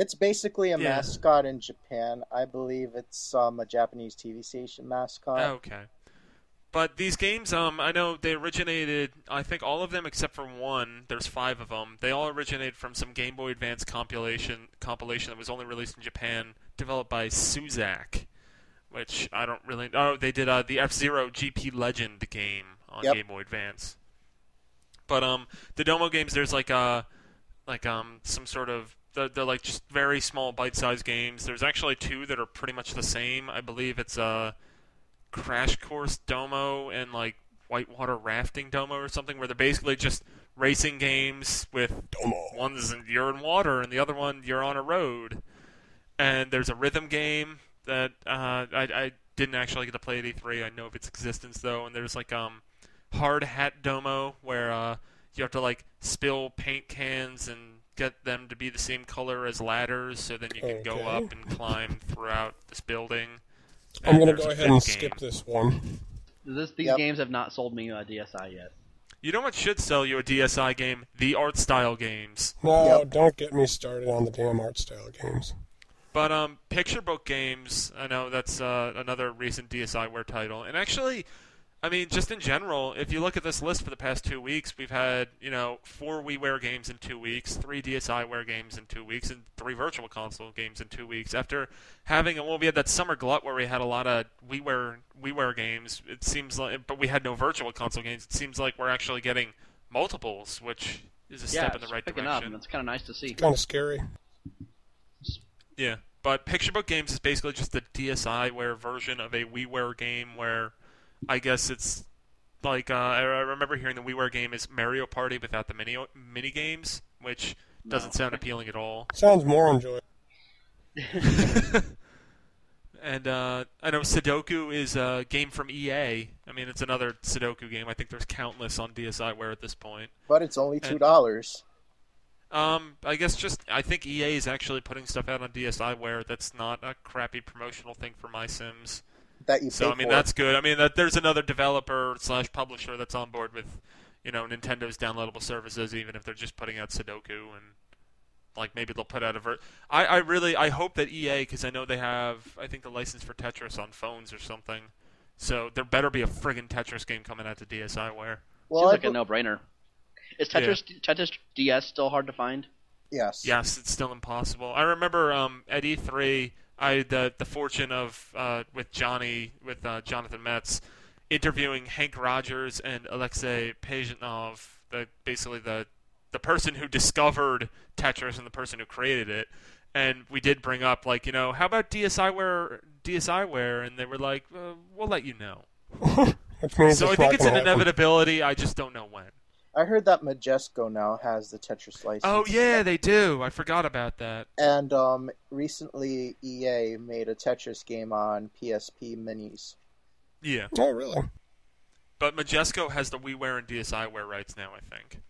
Speaker 2: It's basically a
Speaker 3: Yeah.
Speaker 2: mascot in Japan. I believe it's um, a Japanese TV station mascot.
Speaker 3: Okay. But these games, um, I know they originated. I think all of them except for one. There's five of them. They all originated from some Game Boy Advance compilation compilation that was only released in Japan, developed by Suzak, which I don't really. Oh, they did uh, the F Zero GP Legend game on
Speaker 2: Yep.
Speaker 3: Game Boy Advance. But um, the Domo games, there's like uh, like um, some sort of they're, they're like just very small bite-sized games. There's actually two that are pretty much the same. I believe it's uh Crash Course Domo and like Whitewater Rafting Domo or something, where they're basically just racing games with
Speaker 4: Domo.
Speaker 3: one's in, you're in water and the other one you're on a road. And there's a rhythm game that uh, I, I didn't actually get to play at E3. I know of its existence though. And there's like um Hard Hat Domo where uh, you have to like spill paint cans and get them to be the same color as ladders, so then you can go up and climb throughout this building.
Speaker 4: I'm gonna go ahead and
Speaker 3: fifth
Speaker 4: skip this one.
Speaker 1: This, these
Speaker 2: Yep.
Speaker 1: games have not sold me a DSi yet.
Speaker 3: You know what should sell you a DSi game? The art style games.
Speaker 4: No,
Speaker 2: Yep.
Speaker 4: don't get me started on the damn art style games.
Speaker 3: But um, picture book games. I know that's uh, another recent DSiWare title, and actually, I mean, just in general, if you look at this list for the past two weeks, we've had you know four WiiWare games in two weeks, three DSiWare games in two weeks, and three Virtual Console games in two weeks. After having well, we had that summer glut where we had a lot of WiiWare WiiWare games. It seems like, but we had no Virtual Console games. It seems like we're actually getting multiples, which is a
Speaker 1: yeah,
Speaker 3: step in the
Speaker 1: it's
Speaker 3: right
Speaker 1: picking
Speaker 3: direction.
Speaker 1: up, and it's kind of nice to see.
Speaker 4: Kind of scary.
Speaker 3: Yeah, but Picture Book Games is basically just the DSiWare version of a WiiWare game where I guess it's like uh, I I remember hearing the WiiWare game is Mario Party without the mini mini games, which doesn't
Speaker 1: No.
Speaker 3: sound appealing at all.
Speaker 4: Sounds more enjoyable.
Speaker 3: and uh, I know Sudoku is a game from EA. I mean, it's another Sudoku game. I think there's countless on DSiWare at this point.
Speaker 2: But it's only two dollars.
Speaker 3: Um, I guess just I think EA is actually putting stuff out on DSiWare that's not a crappy promotional thing for My Sims.
Speaker 2: That you pay
Speaker 3: So I mean
Speaker 2: for.
Speaker 3: that's good. I mean that there's another developer slash publisher that's on board with, you know, Nintendo's downloadable services, even if they're just putting out Sudoku and like maybe they'll put out a ver. I I really I hope that EA because I know they have I think the license for Tetris on phones or something. So there better be a friggin' Tetris game coming out to DSiWare.
Speaker 2: Well,
Speaker 1: Seems
Speaker 2: I
Speaker 1: like a no-brainer. Is Tetris Tetris DS still hard to find?
Speaker 2: yes.
Speaker 3: Yes, it's still impossible. I remember um, at E3, I had the the fortune of uh, with Johnny with uh, Jonathan Metz interviewing Hank Rogers and Alexei Pajitnov, the basically the the person who discovered Tetris and the person who created it. And we did bring up like you know how about DSiWare DSiWare, and they were like, uh, we'll let you know. So I think it's an inevitability. I just don't know when.
Speaker 2: I heard that Majesco now has the Tetris license.
Speaker 3: Oh yeah, they do. I forgot about that.
Speaker 2: And um, recently EA made a Tetris game on PSP Minis.
Speaker 3: Yeah,
Speaker 4: Oh, really?
Speaker 3: but Majesco has the WiiWare and DSiWare rights now. I think.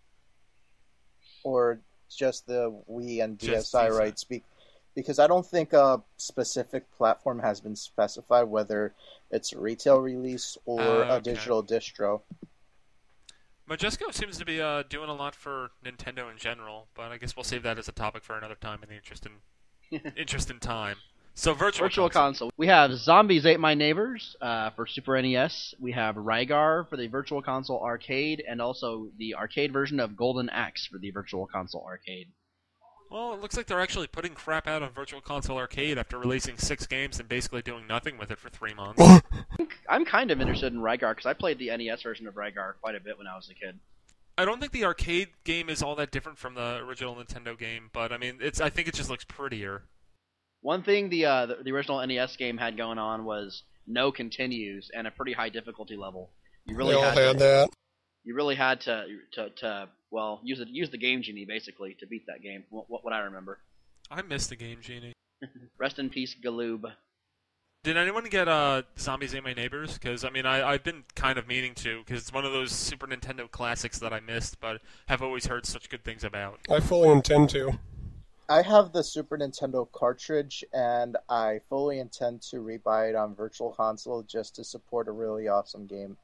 Speaker 2: or just the Wii and DSi
Speaker 3: DSi.
Speaker 2: rights be- because I don't think a specific platform has been specified whether it's a retail release or
Speaker 3: Oh,
Speaker 2: a digital distro.
Speaker 3: Majesco seems to be uh, doing a lot for Nintendo in general, but I guess we'll save that as a topic for another time in the interest in interest in time. So virtual,
Speaker 1: Virtual
Speaker 3: console.
Speaker 1: console. We have Zombies Ate My Neighbors uh, for Super NES. We have Rygar for the Virtual Console Arcade, and also the arcade version of Golden Axe for the Virtual Console Arcade.
Speaker 3: Well, it looks like they're actually putting crap out on Virtual Console Arcade after releasing six games and basically doing nothing with it for three months.
Speaker 1: I'm kind of interested in Rygar because I played the NES version of Rygar quite a bit when I was a kid.
Speaker 3: I don't think the arcade game is all that different from the original Nintendo game, but I mean, it's I think it just looks prettier.
Speaker 1: One thing the, uh, the the original NES game had going on was no continues and a pretty high difficulty level. You really
Speaker 4: they all
Speaker 1: had,
Speaker 4: had
Speaker 1: to,
Speaker 4: that.
Speaker 1: You really had to to, to well use it use the game genie basically to beat that game. What, what, what I remember.
Speaker 3: I miss the game genie.
Speaker 1: Rest in peace, Galoob.
Speaker 3: Did anyone get uh, Zombies Ate My Neighbors? Because I mean, I I've been kind of meaning to because it's one of those Super Nintendo classics that I missed, but have always heard such good things about.
Speaker 4: I fully intend to.
Speaker 2: I have the Super Nintendo cartridge, and I fully intend to rebuy it on Virtual Console just to support a really awesome game.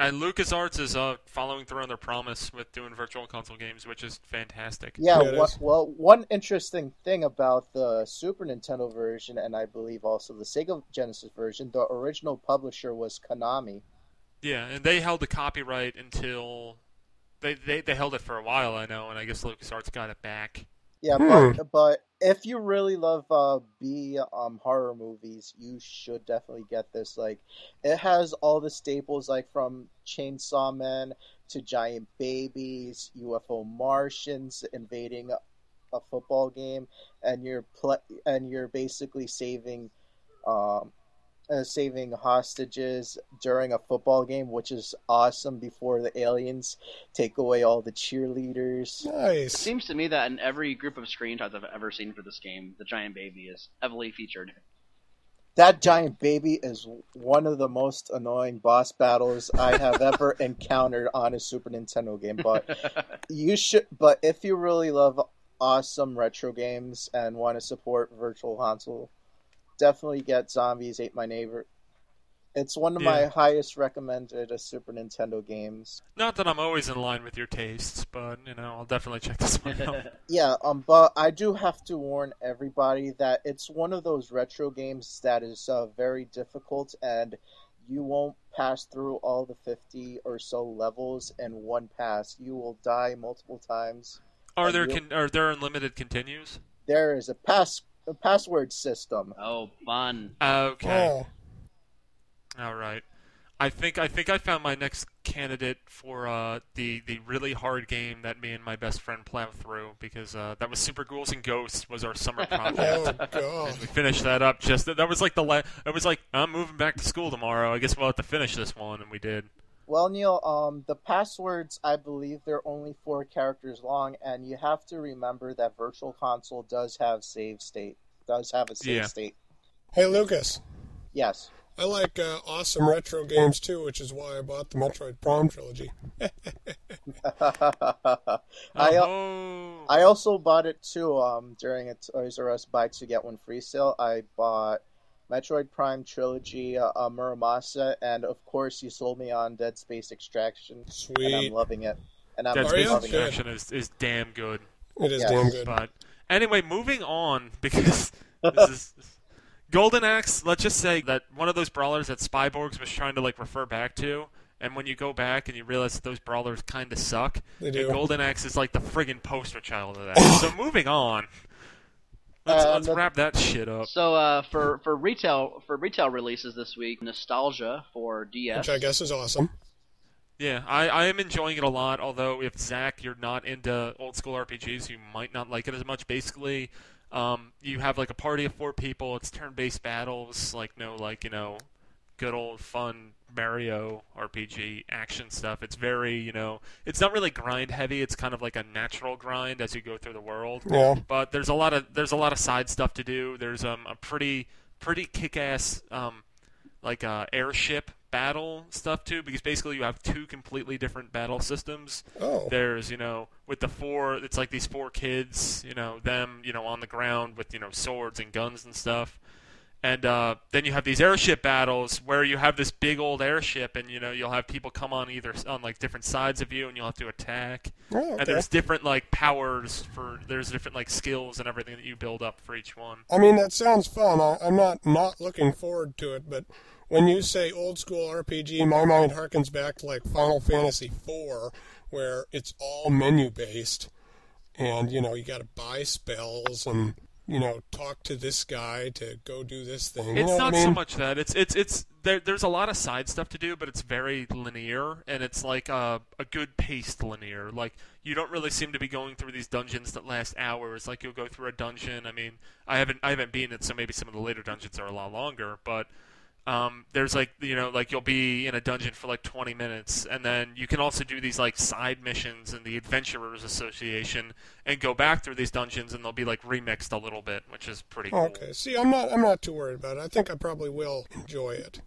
Speaker 3: And LucasArts is uh, following through on their promise with doing virtual console games, which is fantastic.
Speaker 2: Yeah,
Speaker 4: Yeah, it
Speaker 2: wha-
Speaker 4: is.
Speaker 2: well, one interesting thing about the Super Nintendo version, and I believe also the Sega Genesis version, the original publisher was Konami.
Speaker 3: Yeah, and they held the copyright until they, they they held it for a while, I know, and I guess LucasArts got it back.
Speaker 2: Yeah,
Speaker 4: Hmm.
Speaker 2: but but if you really love uh, B um horror movies, you should definitely get this. Like, it has all the staples, like from Chainsaw Man to giant babies, UFO Martians invading a, football game, and you're pl- and you're basically saving, um, uh, saving hostages during a football game, which is awesome. Before the aliens take away all the cheerleaders.
Speaker 1: It
Speaker 4: Nice.
Speaker 1: seems to me that in every group of screenshots I've ever seen for this game, the giant baby is heavily featured.
Speaker 2: That giant baby is one of the most annoying boss battles I have ever encountered on a Super Nintendo game. But you should. But if you really love awesome retro games and want to support Virtual Console, definitely get Zombies Ate My Neighbor. It's one of my highest recommended Super Nintendo games.
Speaker 3: Not that I'm always in line with your tastes, but you know, I'll definitely check this one out.
Speaker 2: Yeah, um, but I do have to warn everybody that it's one of those retro games that is uh, very difficult, and you won't pass through all the fifty or so levels in one pass. You will die multiple times.
Speaker 3: Are there con- are there unlimited continues?
Speaker 2: There is a pass a password system.
Speaker 1: oh, fun.
Speaker 3: Okay.
Speaker 4: Oh,
Speaker 3: All right. I think I think I found my next candidate for uh, the the really hard game that me and my best friend plowed through because uh, that was Super Ghouls and Ghosts was our summer project.
Speaker 4: oh God.
Speaker 3: And we finished that up just that was like the la- it was like I'm moving back to school tomorrow. I guess we'll have to finish this one and we did.
Speaker 2: Well, Neal, um, the passwords I believe they're only four characters long, and you have to remember that Virtual Console does have save state. Does have a save
Speaker 3: Yeah.
Speaker 2: state.
Speaker 4: Hey, Lucas.
Speaker 2: Yes.
Speaker 4: I like uh, awesome retro games too, which is why I bought the Metroid Prime trilogy.
Speaker 2: I uh,
Speaker 3: oh,
Speaker 2: I also bought it too. Um, during a Toys R Us buy two get one free sale, I bought Metroid Prime trilogy, uh, uh, Muramasa, and of course you sold me on Dead Space Extraction, and I'm loving it. And I'm
Speaker 3: Dead Space
Speaker 2: loving it.
Speaker 3: Extraction is, is damn good.
Speaker 4: It is
Speaker 2: Yes.
Speaker 4: damn good.
Speaker 3: But anyway, moving on because this is Golden Axe, let's just say that one of those brawlers that Spyborgs was trying to like refer back to, and when you go back and you realize that those brawlers kind of suck,
Speaker 4: They do.
Speaker 3: Golden Axe is like the friggin' poster child of that. so moving on, let's,
Speaker 2: Uh,
Speaker 3: let's wrap that shit up.
Speaker 1: So uh, for for retail for retail releases this week, Nostalgia for DS.
Speaker 4: which I guess is awesome.
Speaker 3: Yeah, I, I am enjoying it a lot. Although if Zach, you're not into old school RPGs, you might not like it as much. Basically, um, you have like a party of four people. It's turn-based battles, like no like you know, good old fun Mario RPG action stuff. It's very you know, it's not really grind heavy. It's kind of like a natural grind as you go through the world.
Speaker 4: Yeah.
Speaker 3: But there's a lot of there's a lot of side stuff to do. There's um a pretty pretty kick-ass um like uh, airship battle stuff too because basically you have two completely different battle systems
Speaker 4: Oh.
Speaker 3: there's you know with the four it's like these four kids you know them you know on the ground with you know swords and guns and stuff and uh, then you have these airship battles where you have this big old airship and you know you'll have people come on either on like different sides of you and you'll have to attack.
Speaker 4: Oh,
Speaker 3: and there's different like powers for there's different like skills and everything that you build up for each one.
Speaker 4: I mean, that sounds fun. I, I'm not not looking forward to it, but when you say old school RPG, my mind harkens back to like Final Fantasy IV, where it's all menu based, and you know you got to buy spells and you know talk to this guy to go do this thing. You
Speaker 3: It's
Speaker 4: know
Speaker 3: not
Speaker 4: I mean?
Speaker 3: so much that it's it's it's there. There's a lot of side stuff to do, but it's very linear, and it's like a a good paced linear. Like you don't really seem to be going through these dungeons that last hours. Like you'll go through a dungeon. I mean, I haven't I haven't been it, so maybe some of the later dungeons are a lot longer, but. Um, there's like you know like you'll be in a dungeon for like 20 minutes and then you can also do these like side missions in the adventurers association and go back through these dungeons and they'll be like remixed a little bit which is pretty cool
Speaker 4: Okay. See, I'm not I'm not too worried about it. I think I probably will enjoy it.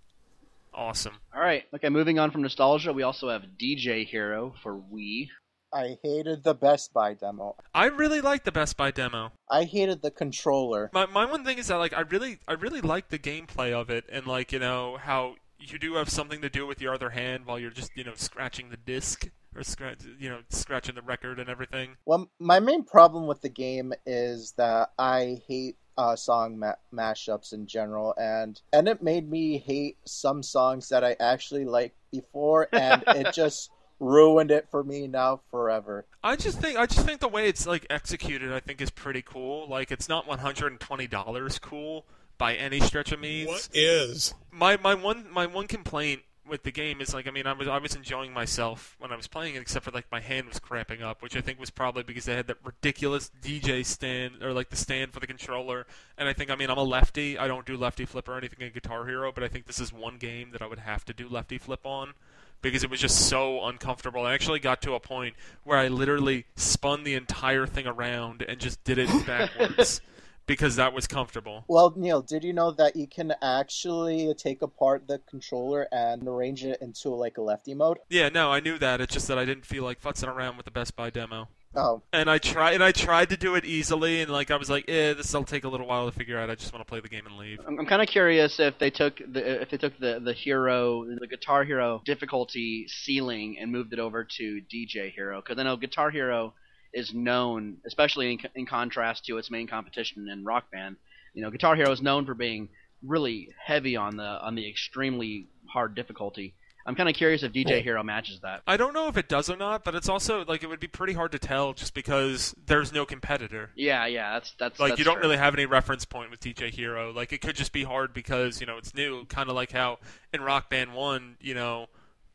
Speaker 3: awesome
Speaker 1: All right. Okay, moving on from Nostalgia, we also have DJ Hero for Wii.
Speaker 2: I hated the Best Buy demo.
Speaker 3: I really liked the Best Buy demo.
Speaker 2: I hated the controller.
Speaker 3: My my one thing is that like I really I really like the gameplay of it and like you know how you do have something to do with your other hand while you're just you know scratching the disc or scratch you know scratching the record and everything.
Speaker 2: Well, my main problem with the game is that I hate uh, song ma- mashups in general, and and it made me hate some songs that I actually liked before, and it just ruined it for me now forever.
Speaker 3: I just think I just think the way it's like executed I think is pretty cool. Like it's not one hundred and twenty dollars cool by any stretch of means.
Speaker 4: What is?
Speaker 3: my my one my one complaint with the game is like I mean I was I was enjoying myself when I was playing it except for like my hand was cramping up which I think was probably because they had that ridiculous DJ stand or like the stand for the controller and I think I mean I'm a lefty I don't do lefty flip or anything in Guitar Hero but I think this is one game that I would have to do lefty flip on because it was just so uncomfortable. I actually got to a point where I literally spun the entire thing around and just did it backwards because that was comfortable.
Speaker 2: Well, Neal, did you know that you can actually take apart the controller and arrange it into like a lefty mode?
Speaker 3: Yeah, no, I knew that. It's just that I didn't feel like futzing around with the Best Buy demo.
Speaker 2: Oh,
Speaker 3: And I tried, and I tried to do it easily, and like I was like, "Eh, this will take a little while to figure out. I just want to play the game and leave."
Speaker 1: I'm, I'm kind of curious if they took the if they took the the hero the Guitar Hero difficulty ceiling and moved it over to DJ Hero because I know Guitar Hero is known, especially in, in contrast to its main competition in Rock Band. You know, Guitar Hero is known for being really heavy on the on the extremely hard difficulty. I'm kind of curious if DJ Hero matches that.
Speaker 3: I don't know if it does or not, but it's also like it would be pretty hard to tell just because there's no competitor.
Speaker 1: Yeah, yeah, that's that's
Speaker 3: Like
Speaker 1: that's
Speaker 3: you don't
Speaker 1: true.
Speaker 3: really have any reference point with DJ Hero. Like it could just be hard because you know it's new, kind of like how in Rock Band One, you know,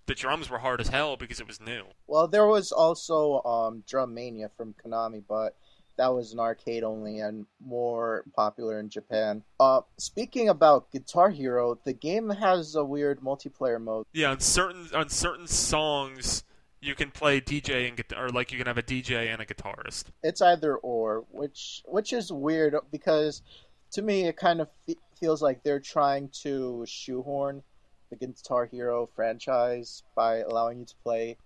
Speaker 3: the drums were hard as hell because it was new.
Speaker 2: well, there was also um, Drum Mania from Konami, but that was an arcade only and more popular in Japan. Uh, speaking about Guitar Hero, the game has a weird multiplayer mode.
Speaker 3: Yeah, on certain on certain songs, you can play DJ and guitar, or like you can have a DJ and a guitarist.
Speaker 2: It's either or, which which is weird because to me it kind of fe- feels like they're trying to shoehorn the Guitar Hero franchise by allowing you to play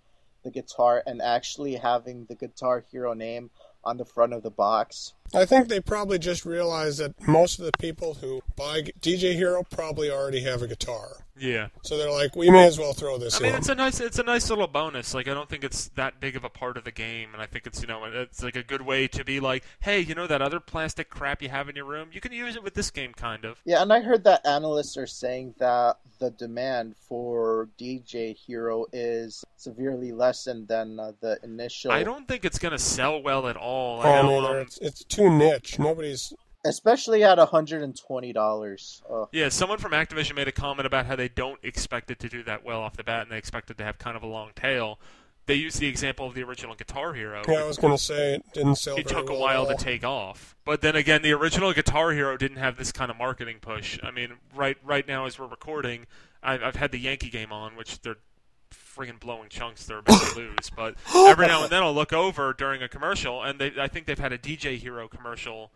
Speaker 2: the guitar and actually having the Guitar Hero name on the front of the box.
Speaker 4: I think they probably just realized that most of the people who buy DJ Hero probably already have a guitar.
Speaker 3: Yeah.
Speaker 4: So they're like, we may as well throw this
Speaker 3: I mean,
Speaker 4: in.
Speaker 3: it's a nice, it's a nice little bonus. Like, I don't think it's that big of a part of the game, and I think it's, you know, it's like a good way to be like, hey, you know that other plastic crap you have in your room, you can use it with this game, kind of.
Speaker 2: Yeah, and I heard that analysts are saying that the demand for DJ Hero is severely lessened than uh, the initial.
Speaker 3: I don't think it's gonna sell well at all.
Speaker 4: Oh,
Speaker 3: I know,
Speaker 4: neither.
Speaker 3: um,
Speaker 4: It's, it's too niche. Nobody's.
Speaker 2: especially at hundred and twenty dollars. Uh,
Speaker 3: Yeah, someone from Activision made a comment about how they don't expect it to do that well off the bat, and they expect it to have kind of a long tail. They used the example of the original Guitar Hero.
Speaker 4: Yeah, I was going to say it didn't sell
Speaker 3: it
Speaker 4: very
Speaker 3: took a
Speaker 4: well
Speaker 3: while to take off. But then again, the original Guitar Hero didn't have this kind of marketing push. I mean, right right now as we're recording, I've, I've had the Yankee game on, which they're friggin' blowing chunks they're about to lose. But every now and then I'll look over during a commercial, and they I think they've had a DJ Hero commercial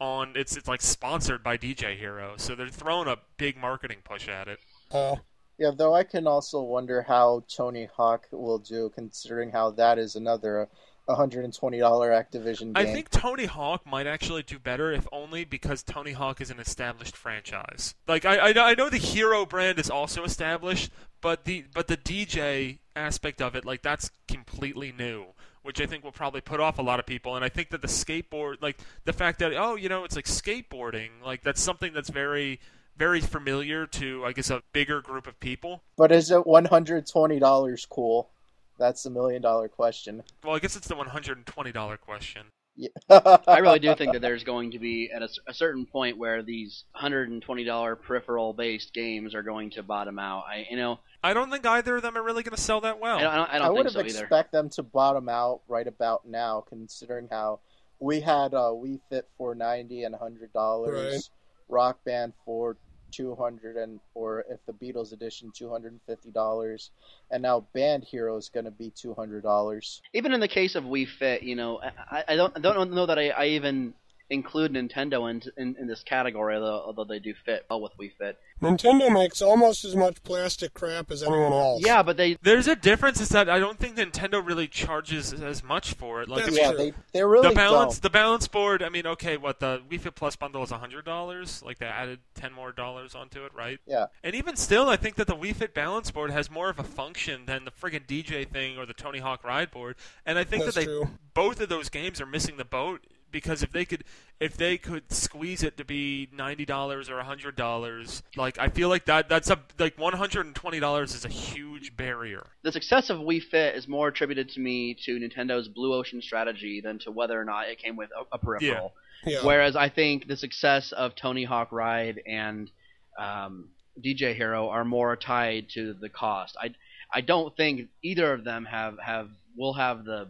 Speaker 3: on. It's it's like sponsored by DJ Hero, so they're throwing a big marketing push at it.
Speaker 4: Uh,
Speaker 2: yeah, though I can also wonder how Tony Hawk will do, considering how that is another hundred and twenty dollar Activision game.
Speaker 3: I think Tony Hawk might actually do better, if only because Tony Hawk is an established franchise. Like I, I, know- I know the Hero brand is also established, but the but the DJ aspect of it, like that's completely new, which I think will probably put off a lot of people. And I think that the skateboard, like the fact that oh, you know, it's like skateboarding, like that's something that's very very familiar to I guess a bigger group of people.
Speaker 2: But is it one hundred twenty dollars cool? That's the million dollar question.
Speaker 3: Well, I guess it's the one hundred and twenty dollar question.
Speaker 2: Yeah.
Speaker 1: I really do think that there's going to be at a certain point where these $120 peripheral-based games are going to bottom out. I, you know,
Speaker 3: I don't think either of them are really going to sell that well.
Speaker 1: I don't, I don't, I
Speaker 2: I
Speaker 1: don't
Speaker 2: would
Speaker 1: think
Speaker 2: have
Speaker 1: so either.
Speaker 2: expect them to bottom out right about now, considering how we had uh, Wii Fit for ninety and hundred dollars,
Speaker 4: Right.
Speaker 2: Rock Band for two hundred and or if the Beatles edition two hundred and fifty dollars, and now Band Hero is going to be two hundred dollars.
Speaker 1: Even in the case of Wii Fit, you know, I, I don't I don't know that I, I even include Nintendo in, in in this category, although, although they do fit well with Wii Fit.
Speaker 4: Nintendo makes almost as much plastic crap as anyone else.
Speaker 1: Yeah, but they
Speaker 3: There's a difference. Is that I don't think Nintendo really charges as much for it. Like
Speaker 4: That's
Speaker 2: yeah,
Speaker 4: true.
Speaker 2: they they really
Speaker 3: the balance,
Speaker 2: don't.
Speaker 3: the balance board. I mean, okay, what the Wii Fit Plus bundle is hundred dollars. Like they added ten more dollars onto it, right?
Speaker 2: Yeah.
Speaker 3: And even still, I think that the Wii Fit balance board has more of a function than the friggin' DJ thing or the Tony Hawk Ride board. And I think
Speaker 4: That's
Speaker 3: that they
Speaker 4: true.
Speaker 3: both of those games are missing the boat because if they could if they could squeeze it to be ninety dollars or hundred dollars, like I feel like that that's a like one hundred and twenty dollars is a huge barrier.
Speaker 1: the success of Wii Fit is more attributed to me to Nintendo's Blue Ocean strategy than to whether or not it came with a, a peripheral.
Speaker 4: Yeah.
Speaker 1: Whereas I think the success of Tony Hawk Ride and um, DJ Hero are more tied to the cost. I I don't think either of them have, have will have the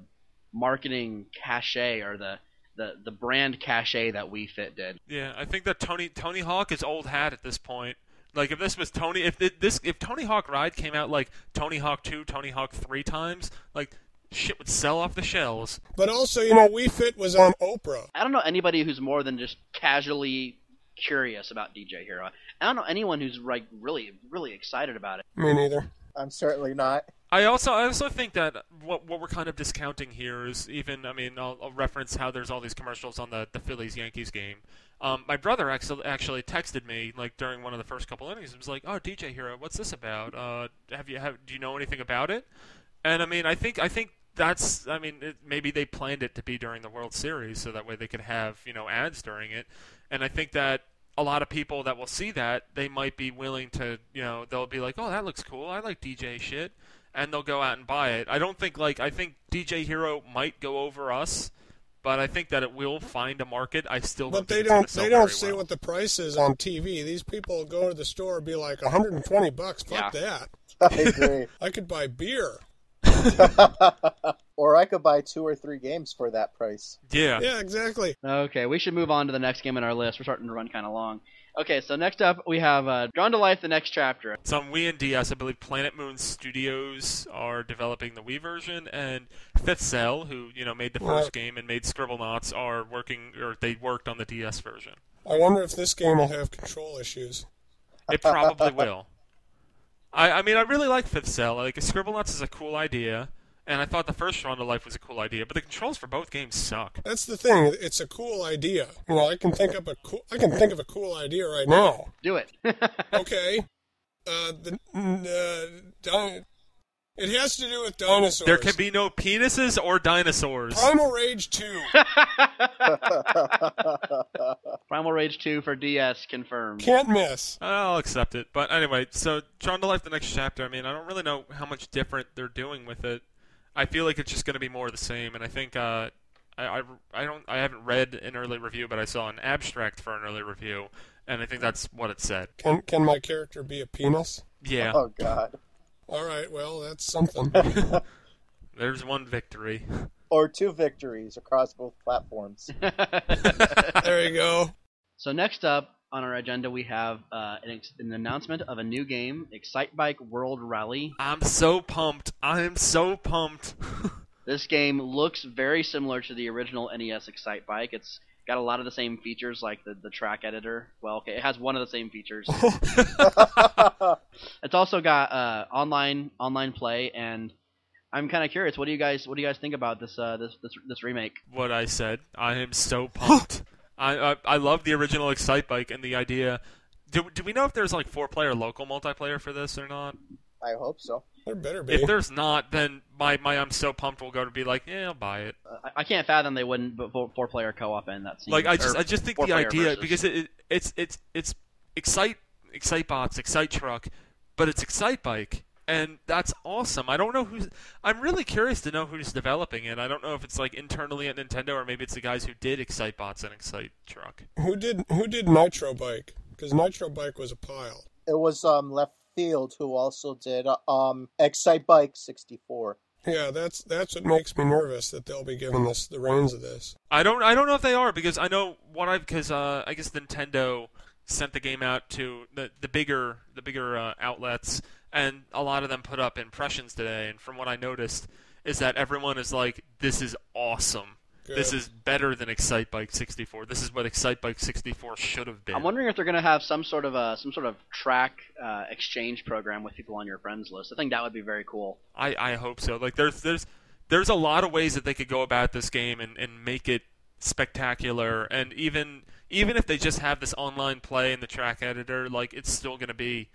Speaker 1: marketing cachet or the, the, the brand cachet that Wii Fit did.
Speaker 3: Yeah, I think that Tony Tony Hawk is old hat at this point. Like if this was Tony, if this if Tony Hawk Ride came out like Tony Hawk Two, Tony Hawk Three times, like shit would sell off the shelves.
Speaker 4: But also, you know, Wii Fit was on Oprah.
Speaker 1: I don't know anybody who's more than just casually curious about DJ Hero. I don't know anyone who's like really really excited about it.
Speaker 4: Me neither.
Speaker 2: I'm certainly not.
Speaker 3: I also I also think that what what we're kind of discounting here is even I mean I'll, I'll reference how there's all these commercials on the the Phillies Yankees game. Um, my brother actually actually texted me like during one of the first couple innings. He was like, "Oh, DJ Hero, what's this about? Uh, have you have do you know anything about it?" And I mean, I think I think that's I mean it, maybe they planned it to be during the World Series so that way they could have you know ads during it. And I think that a lot of people that will see that they might be willing to you know they'll be like, "Oh, that looks cool. I like DJ shit." And they'll go out and buy it. I don't think like I think DJ Hero might go over us, but I think that it will find a market. I still don't
Speaker 4: But they
Speaker 3: think it's
Speaker 4: don't.
Speaker 3: gonna sell
Speaker 4: They don't
Speaker 3: very
Speaker 4: say
Speaker 3: well.
Speaker 4: what the price is on TV. These people go to the store and be like, 120 bucks. Fuck that.
Speaker 2: I agree.
Speaker 4: I could buy beer.
Speaker 2: or I could buy two or three games for that price.
Speaker 3: Yeah.
Speaker 4: Yeah, exactly.
Speaker 1: Okay, we should move on to the next game on our list. We're starting to run kind of long. Okay, so next up we have uh, Drawn to Life: The Next Chapter.
Speaker 3: It's on Wii and DS. I believe Planet Moon Studios are developing the Wii version, and Fifth Cell, who you know made the first
Speaker 4: Right.
Speaker 3: game and made Scribblenauts, are working or they worked on the DS version.
Speaker 4: I wonder if this game will have control issues.
Speaker 3: It probably will. I, I mean, I really like Fifth Cell. Like, Scribble Scribblenauts is a cool idea, And I thought the first Drawn to Life was a cool idea, but the controls for both games suck.
Speaker 4: That's the thing. It's a cool idea. You know, I can think of a cool. I can think of a cool idea right now.
Speaker 1: Do it.
Speaker 4: Okay. Uh, the uh, di- it has to do with dinosaurs.
Speaker 3: There can be no penises or dinosaurs.
Speaker 4: Primal Rage Two.
Speaker 1: Primal Rage 2 for DS confirmed.
Speaker 4: Can't miss.
Speaker 3: I'll accept it. But anyway, so Drawn to Life, the next chapter. I mean, I don't really know how much different they're doing with it. I feel like it's just going to be more of the same, and I think uh, I, I I don't I haven't read an early review, but I saw an abstract for an early review, and I think that's what it said.
Speaker 4: Can can my character be a penis?
Speaker 3: Yeah,
Speaker 2: Oh God.
Speaker 4: All right. Well, that's something.
Speaker 3: there's one victory.
Speaker 2: Or two victories across both platforms.
Speaker 4: there you go.
Speaker 1: So next up on our agenda, we have uh, an, ex- an announcement of a new game, Excitebike World Rally.
Speaker 3: I'm so pumped. I'm so pumped.
Speaker 1: This game looks very similar to the original NES Excitebike. It's got a lot of the same features, like the, the track editor. Well, okay, it has one of the same features. it's also got uh, online online play, and I'm kind of curious. What do you guys What do you guys think about this uh, this, this this remake?
Speaker 3: what I said. I am so pumped. I, I I love the original Excite Bike and the idea. Do, do we know if there's like four player local multiplayer for this or not?
Speaker 2: I hope so.
Speaker 4: There better be.
Speaker 3: If there's not, then my, my I'm so pumped will go to be like, yeah, I'll buy it.
Speaker 1: Uh, I, I can't fathom they wouldn't put four, four player co op in that. Seems,
Speaker 3: Like I just
Speaker 1: or
Speaker 3: I just think the idea
Speaker 1: versus.
Speaker 3: because it, it it's it's it's Excite Excite Bots, Excite Truck, but it's Excite Bike. And that's awesome. I don't know who's. I'm really curious to know who's developing it. I don't know if it's like internally at Nintendo or maybe it's the guys who did Excite Bots and Excite Truck.
Speaker 4: who did who did Nitro Bike? Because Nitro Bike was a pile.
Speaker 2: It was um Left Field who also did um Excite Bike 64.
Speaker 4: Yeah, that's that's what makes me nervous that they'll be giving us the reins of this.
Speaker 3: I don't I don't know if they are because I know what I because uh, I guess Nintendo sent the game out to the the bigger the bigger uh, outlets and a lot of them put up impressions today and from what I noticed is that everyone is like this is awesome. This is better than Excite Bike 64. This is what Excite Bike 64 should have been.
Speaker 1: I'm wondering if they're going to have some sort of a some sort of track uh, exchange program with people on your friends list. I think that would be very cool.
Speaker 3: I, I hope so. Like there's there's there's a lot of ways that they could go about this game and, and make it spectacular and even even if they just have this online play in the track editor, like it's still gonna be a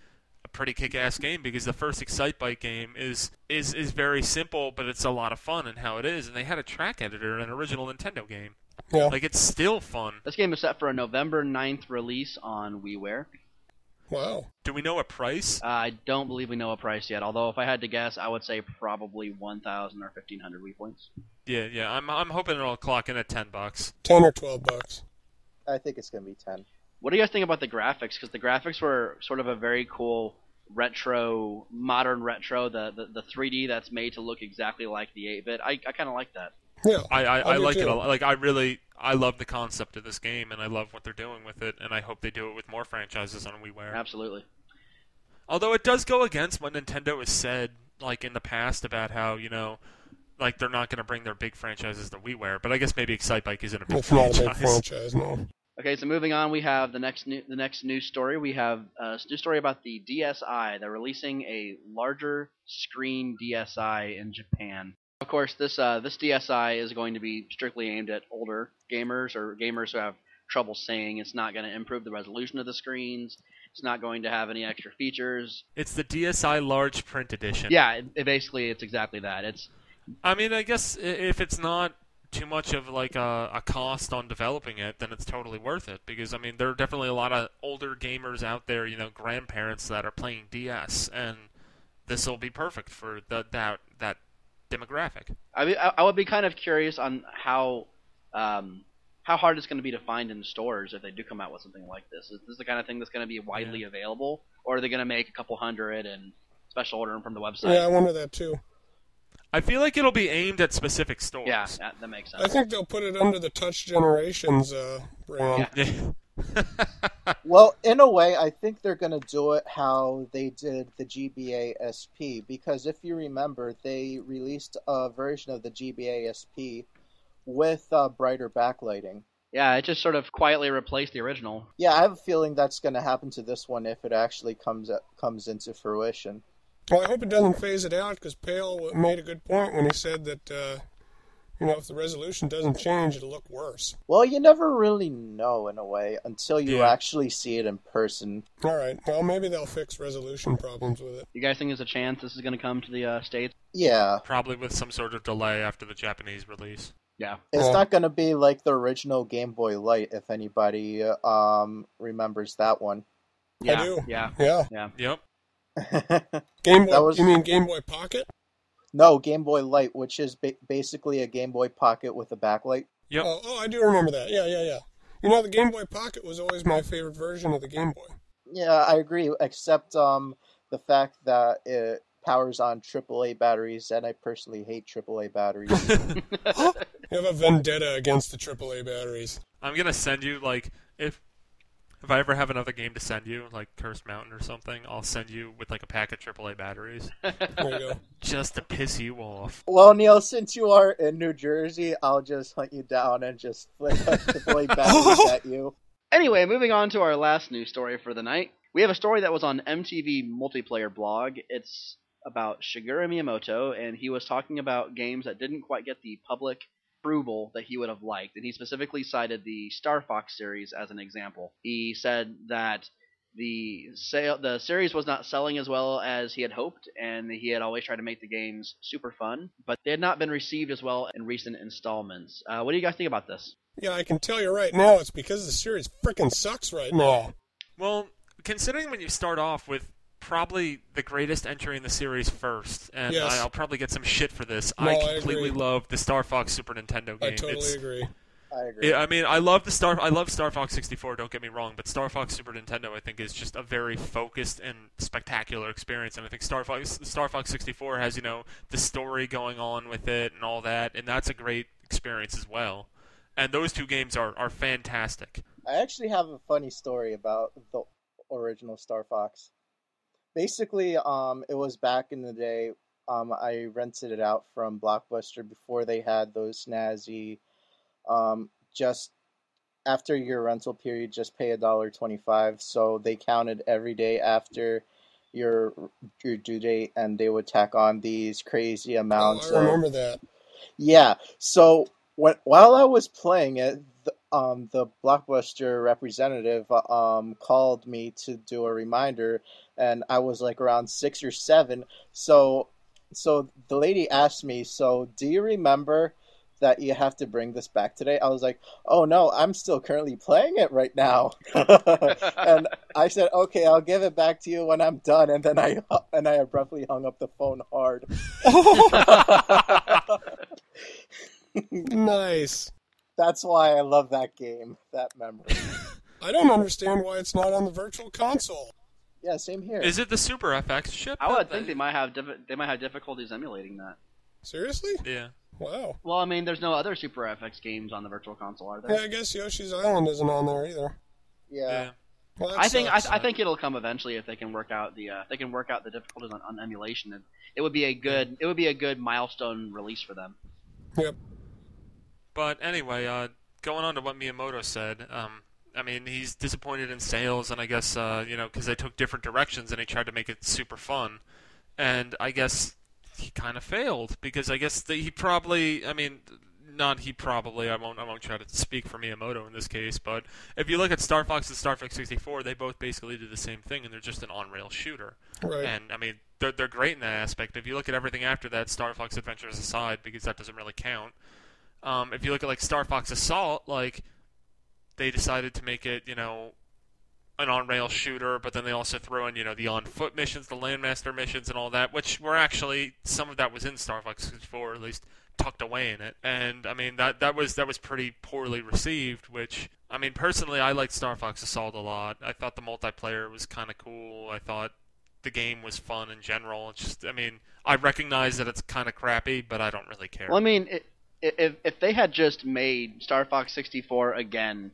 Speaker 3: pretty kick ass game because the first Excite Bike game is is is very simple but it's a lot of fun in how it is and they had a track editor in an original Nintendo game.
Speaker 4: Yeah.
Speaker 3: Like it's still fun.
Speaker 1: This game is set for a November 9th release on WiiWare.
Speaker 4: Wow.
Speaker 3: Do we know a price?
Speaker 1: Uh, I don't believe we know a price yet. Although if I had to guess, I would say probably 1,000 or 1,500 Wii points.
Speaker 3: Yeah, yeah. I'm I'm hoping it'll clock in at ten bucks.
Speaker 4: Ten or twelve bucks.
Speaker 2: I think it's going to be 10.
Speaker 1: What do you guys think about the graphics? Because the graphics were sort of a very cool retro, modern retro. The, the the 3D that's made to look exactly like the 8-bit. I, I kind of like that.
Speaker 4: Yeah.
Speaker 3: I, I,
Speaker 4: I
Speaker 3: I
Speaker 4: do
Speaker 3: like it a lot. Like I really I love the concept of this game and I love what they're doing with it and I hope they do it with more franchises on WiiWare.
Speaker 1: Absolutely.
Speaker 3: Although it does go against what Nintendo has said like in the past about how, you know, like they're not going to bring their big franchises to WiiWare, but I guess maybe Excitebike isn't a big
Speaker 4: It's not a
Speaker 3: franchise.
Speaker 4: big franchise, no.
Speaker 1: Okay, so moving on, we have the next new, the next news story. We have a news story about the DSi. They're releasing a larger screen DSi in Japan. Of course, this uh, this DSi is going to be strictly aimed at older gamers or gamers who have trouble seeing. It's not going to improve the resolution of the screens. It's not going to have any extra features.
Speaker 3: It's the DSi large print edition.
Speaker 1: Yeah, it, it basically it's exactly that. It's
Speaker 3: I mean, I guess if it's not too much of like a, a cost on developing it, then it's totally worth it because I mean there are definitely a lot of older gamers out there, you know, grandparents that are playing DS, and this will be perfect for the, that that demographic.
Speaker 1: I mean, I, I would be kind of curious on how um, how hard it's going to be to find in stores if they do come out with something like this. Is this the kind of thing that's going to be widely available, or are they going to make a couple hundred and special order them from the website?
Speaker 4: Yeah, I wonder that too.
Speaker 3: I feel like it'll be aimed at specific stores.
Speaker 1: Yeah, that, that makes sense.
Speaker 4: I think they'll put it under the Touch Generations uh, brand.
Speaker 1: Yeah.
Speaker 2: Well, in a way, I think they're going to do it how they did the GBA SP because if you remember, they released a version of the GBA SP with uh, brighter backlighting.
Speaker 1: yeah, it just sort of quietly replaced the original.
Speaker 2: Yeah, I have a feeling that's going to happen to this one if it actually comes comes into fruition.
Speaker 4: Well, I hope it doesn't phase it out because Pale made a good point when he said that, uh, you know, if the resolution doesn't change, it'll look worse.
Speaker 2: Well, you never really know in a way until you
Speaker 3: Yeah.
Speaker 2: actually see it in person.
Speaker 4: All right. Well, maybe they'll fix resolution problems with it.
Speaker 1: You guys think there's a chance this is going to come to the uh, states?
Speaker 2: Yeah,
Speaker 3: Probably with some sort of delay after the Japanese release.
Speaker 1: Yeah.
Speaker 2: it's
Speaker 4: Yeah.
Speaker 2: not going to be like the original Game Boy Light if anybody um remembers that one.
Speaker 1: Yeah.
Speaker 4: do.
Speaker 1: Yeah.
Speaker 4: Yeah.
Speaker 3: Yep.
Speaker 4: Game Boy.
Speaker 2: That was-
Speaker 4: You mean Game Boy Pocket?
Speaker 2: no, Game Boy Light, which is ba- basically a Game Boy Pocket with a backlight.
Speaker 3: Yep.
Speaker 4: Oh, oh, I do remember that. Yeah, yeah, yeah. You know, the Game Boy Pocket was always my favorite version of the Game Boy.
Speaker 2: Yeah, I agree, except um the fact that it powers on AAA batteries, and I personally hate AAA batteries.
Speaker 4: You have a vendetta against the AAA batteries.
Speaker 3: I'm gonna send you like if if I ever have another game to send you, like Cursed Mountain or something, I'll send you with like a pack of AAA batteries
Speaker 4: There you go.
Speaker 3: just to piss you off.
Speaker 2: well, Neal, since you are in New Jersey, I'll just hunt you down and just flick AAA batteries at you.
Speaker 1: Anyway, moving on to our last news story for the night. We have a story that was on MTV Multiplayer blog. It's about Shigeru Miyamoto, and he was talking about games that didn't quite get the public approval that he would have liked. And he specifically cited the Star Fox series as an example. He said that the sale, the series was not selling as well as he had hoped, and he had always tried to make the games super fun, but they had not been received as well in recent installments. Uh, what do you guys think about this?
Speaker 4: Yeah, I can tell you right now, it's because the series frickin' sucks right now.
Speaker 3: Well, considering when you start off with probably the greatest entry in the series first, and
Speaker 4: Yes.
Speaker 3: I'll probably get some shit for this.
Speaker 4: No,
Speaker 3: I
Speaker 4: I
Speaker 3: completely
Speaker 4: agree.
Speaker 3: love the Star Fox Super Nintendo game.
Speaker 4: I totally
Speaker 3: It's-
Speaker 4: agree.
Speaker 2: I agree.
Speaker 3: Yeah, I mean, I love the Star. I love Star Fox 64. Don't get me wrong, but Star Fox Super Nintendo, I think, is just a very focused and spectacular experience. And I think Star Fox Star Fox 64 has, you know, the story going on with it and all that, and that's a great experience as well. And those two games are are fantastic.
Speaker 2: I actually have a funny story about the original Star Fox. Basically, um, it was back in the day. Um, I rented it out from Blockbuster before they had those snazzy. Um, just after your rental period, just pay a dollar twenty-five. So they counted every day after your your due date, and they would tack on these crazy
Speaker 4: Oh,
Speaker 2: amounts.
Speaker 4: I
Speaker 2: of,
Speaker 4: remember that.
Speaker 2: yeah. So when while I was playing it, the, um, the blockbuster representative um called me to do a reminder, and I was like around six or seven. So, so the lady asked me, "So do you remember?" That you have to bring this back today. I was like, "Oh no, I'm still currently playing it right now," and I said, "Okay, I'll give it back to you when I'm done." And then I and I abruptly hung up the phone hard.
Speaker 4: Nice.
Speaker 2: That's why I love that game, that memory.
Speaker 4: I don't understand why it's not on the Virtual Console.
Speaker 2: Yeah, same here.
Speaker 3: Is it the Super FX chip?
Speaker 1: I would think they might have diffi- they might have difficulties emulating that.
Speaker 4: Seriously?
Speaker 3: Yeah.
Speaker 4: Wow.
Speaker 1: Well, I mean, there's no other Super FX games on the Virtual Console, are there?
Speaker 4: Yeah, I guess Yoshi's Island isn't on there either.
Speaker 2: yeah.
Speaker 3: Yeah.
Speaker 4: Well, that
Speaker 1: I think I. I think it'll come eventually if they can work out the uh, they can work out the difficulties on, on emulation. And it would be a good it would be a good milestone release for them.
Speaker 4: Yep.
Speaker 3: But anyway, uh, going on to what Miyamoto said, um, I mean, he's disappointed in sales, and I guess uh, you know because they took different directions and he tried to make it super fun, and I guess he kind of failed because I guess that he probably, I mean, not he probably. I won't I won't try to speak for Miyamoto in this case, but if you look at Star Fox and Star Fox 64, they both basically do the same thing, and they're just an on-rail shooter.
Speaker 4: Right.
Speaker 3: And I mean, they're they're great in that aspect. If you look at everything after that, Star Fox Adventures aside, because that doesn't really count. Um, if you look at like Star Fox Assault, like they decided to make it, you know, an on-rail shooter, but then they also throw in, you know, the on-foot missions, the Landmaster missions, and all that, which were actually some of that was in Star Fox 64, at least tucked away in it. And I mean, that that was that was pretty poorly received. Which I mean, personally, I liked Star Fox Assault a lot. I thought the multiplayer was kind of cool. I thought the game was fun in general. It's just, I mean, I recognize that it's kind of crappy, but I don't really care.
Speaker 1: Well, I mean, i if if they had just made Star Fox 64 again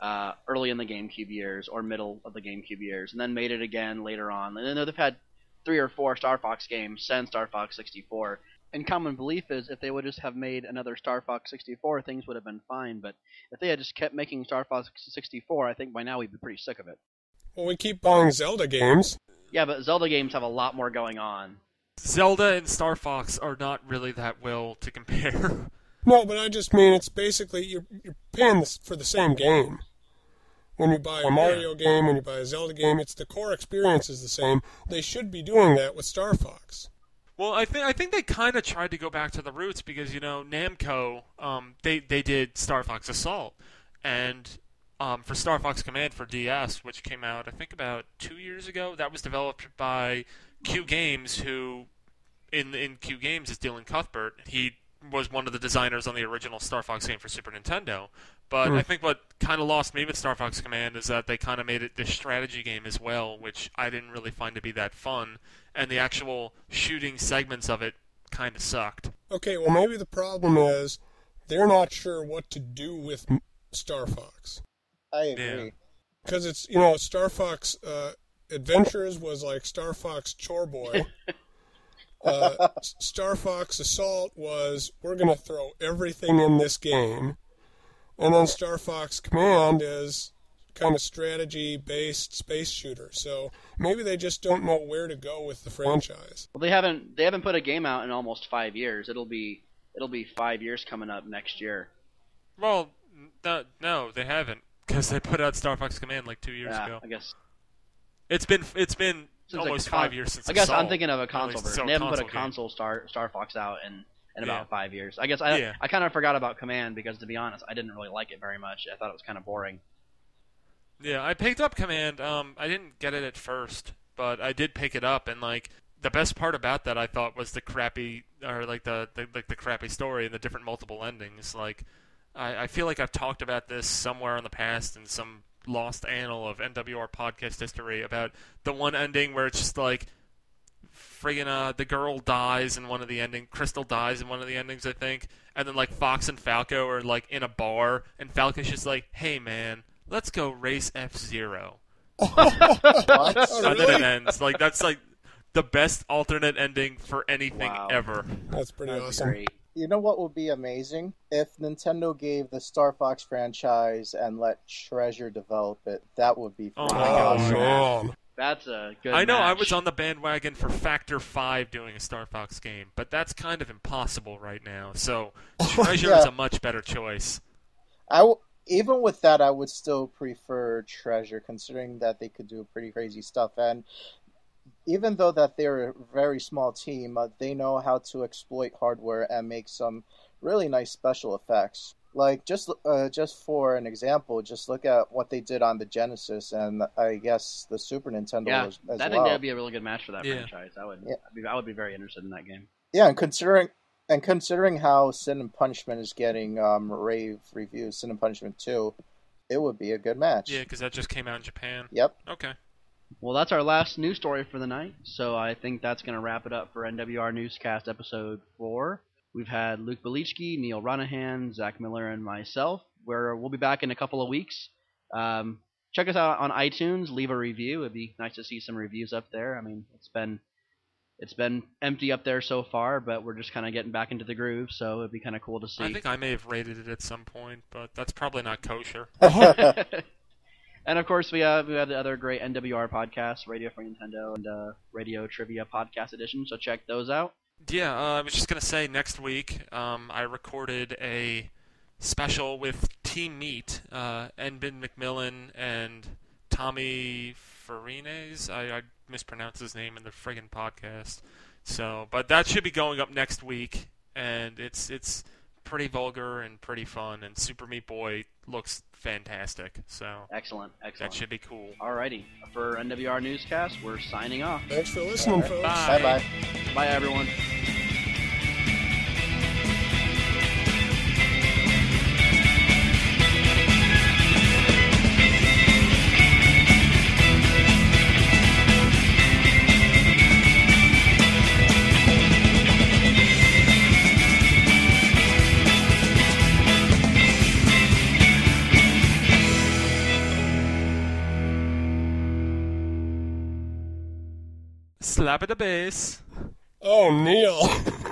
Speaker 1: uh, early in the GameCube years or middle of the GameCube years, and then made it again later on, and then they've had three or four Star Fox games since Star Fox 64. And common belief is if they would just have made another Star Fox 64, things would have been fine. But if they had just kept making Star Fox 64, I think by now we'd be pretty sick of it.
Speaker 4: Well, we keep buying Zelda games.
Speaker 1: Yeah, but Zelda games have a lot more going on.
Speaker 3: Zelda and Star Fox are not really that well to compare.
Speaker 4: No, but I just mean it's basically you're, you're paying for the same game. When you buy a Mario game, when you buy a Zelda game, it's the core experience is the same. They should be doing that with Star Fox.
Speaker 3: Well, I think I think they kind of tried to go back to the roots because you know Namco, um, they they did Star Fox Assault, and um, for Star Fox Command for DS, which came out I think about two years ago, that was developed by Q Games, who in in Q Games is Dylan Cuthbert. He was one of the designers on the original Star Fox game for Super Nintendo. But
Speaker 4: Hmm.
Speaker 3: I think what kind of lost me with Star Fox Command is that they kind of made it this strategy game as well, which I didn't really find to be that fun, and the actual shooting segments of it kind of sucked.
Speaker 4: Okay, well maybe the problem is they're not sure what to do with Star Fox
Speaker 2: I agree.
Speaker 4: because it's you know Star Fox uh, Adventures was like Star Fox Chore Boy. uh, Star Fox Assault was we're gonna throw everything in this game, and then Star Fox Command is kind of strategy based space shooter. So maybe they just don't know where to go with the franchise.
Speaker 1: Well, they haven't they haven't put a game out in almost five years. It'll be it'll be five years coming up next year.
Speaker 3: Well, no, no they haven't, because they put out Star Fox Command like two years
Speaker 1: yeah,
Speaker 3: ago.
Speaker 1: I guess.
Speaker 3: It's been it's been
Speaker 1: Since,
Speaker 3: almost
Speaker 1: con-
Speaker 3: five years since.
Speaker 1: I guess I'm thinking of a console version. They haven't put a
Speaker 3: game.
Speaker 1: console Star Star Fox out in in
Speaker 3: Yeah.
Speaker 1: about five years. I guess I
Speaker 3: Yeah.
Speaker 1: I kind of forgot about Command because to be honest, I didn't really like it very much. I thought it was kind of boring.
Speaker 3: Yeah, I picked up Command. Um, I didn't get it at first, but I did pick it up, and like the best part about that, I thought was the crappy, or like the, the like the crappy story and the different multiple endings. Like, I, I feel like I've talked about this somewhere in the past in some lost annal of NWR podcast history about the one ending where it's just like friggin' uh, the girl dies in one of the ending, Crystal dies in one of the endings, I think, and then like Fox and Falco are like in a bar, and Falco's just like, "Hey man, let's go race F Zero,"
Speaker 2: What?
Speaker 3: And then
Speaker 4: really?
Speaker 3: it ends. Like that's like the best alternate ending for anything
Speaker 1: Wow.
Speaker 3: ever.
Speaker 4: That's pretty
Speaker 1: That'd be
Speaker 4: awesome.
Speaker 1: great.
Speaker 2: You know what would be amazing? If Nintendo gave the Star Fox franchise and let Treasure develop it. That would be
Speaker 3: Oh my
Speaker 4: Oh
Speaker 3: gosh.
Speaker 2: awesome.
Speaker 4: man.
Speaker 1: That's a good.
Speaker 3: I know I was on the bandwagon for Factor Five doing a Star Fox game, but that's kind of impossible right now. So Treasure
Speaker 2: Yeah.
Speaker 3: is a much better choice.
Speaker 2: I w- even with that, I would still prefer Treasure, considering that they could do pretty crazy stuff. And even though that they're a very small team, uh, they know how to exploit hardware and make some really nice special effects. Like just uh, just for an example, just look at what they did on the Genesis and I guess the Super Nintendo
Speaker 1: Yeah,
Speaker 2: as, as
Speaker 1: I think
Speaker 2: well.
Speaker 1: that'd be a really good match for that
Speaker 3: Yeah.
Speaker 1: franchise. I would.
Speaker 2: Yeah.
Speaker 1: I'd be, I would be very interested in that game.
Speaker 2: Yeah, and considering and considering how Sin and Punishment is getting um, rave reviews, Sin and Punishment Two, it would be a good match.
Speaker 3: Yeah, because that just came out in Japan.
Speaker 2: Yep.
Speaker 3: Okay.
Speaker 1: Well, that's our last news story for the night. So I think that's going to wrap it up for NWR Newscast episode four. We've had Luke Belichki, Neal Ronaghan, Zach Miller, and myself. Where we'll be back in a couple of weeks. Um, check us out on iTunes. Leave a review. It'd be nice to see some reviews up there. I mean, it's been it's been empty up there so far, but we're just kind of getting back into the groove. So it'd be kind of cool to see.
Speaker 3: I think I may have rated it at some point, but that's probably not kosher.
Speaker 1: and of course, we have we have the other great NWR podcasts, Radio for Nintendo and uh, Radio Trivia Podcast Edition. So check those out.
Speaker 3: Yeah, uh, I was just gonna say next week um, I recorded a special with Team Meat, uh, Edmund McMillen and Tommy Farines. I, I mispronounced his name in the friggin' podcast. So, but that should be going up next week, and it's it's pretty vulgar and pretty fun, and Super Meat Boy looks fantastic. So
Speaker 1: Excellent, excellent.
Speaker 3: that should be cool.
Speaker 1: Alrighty, for NWR Newscast, we're signing off.
Speaker 4: Thanks for listening, folks.
Speaker 3: Bye.
Speaker 2: Bye bye.
Speaker 1: Bye, everyone.
Speaker 3: Slap at the bass.
Speaker 4: Oh, Neal.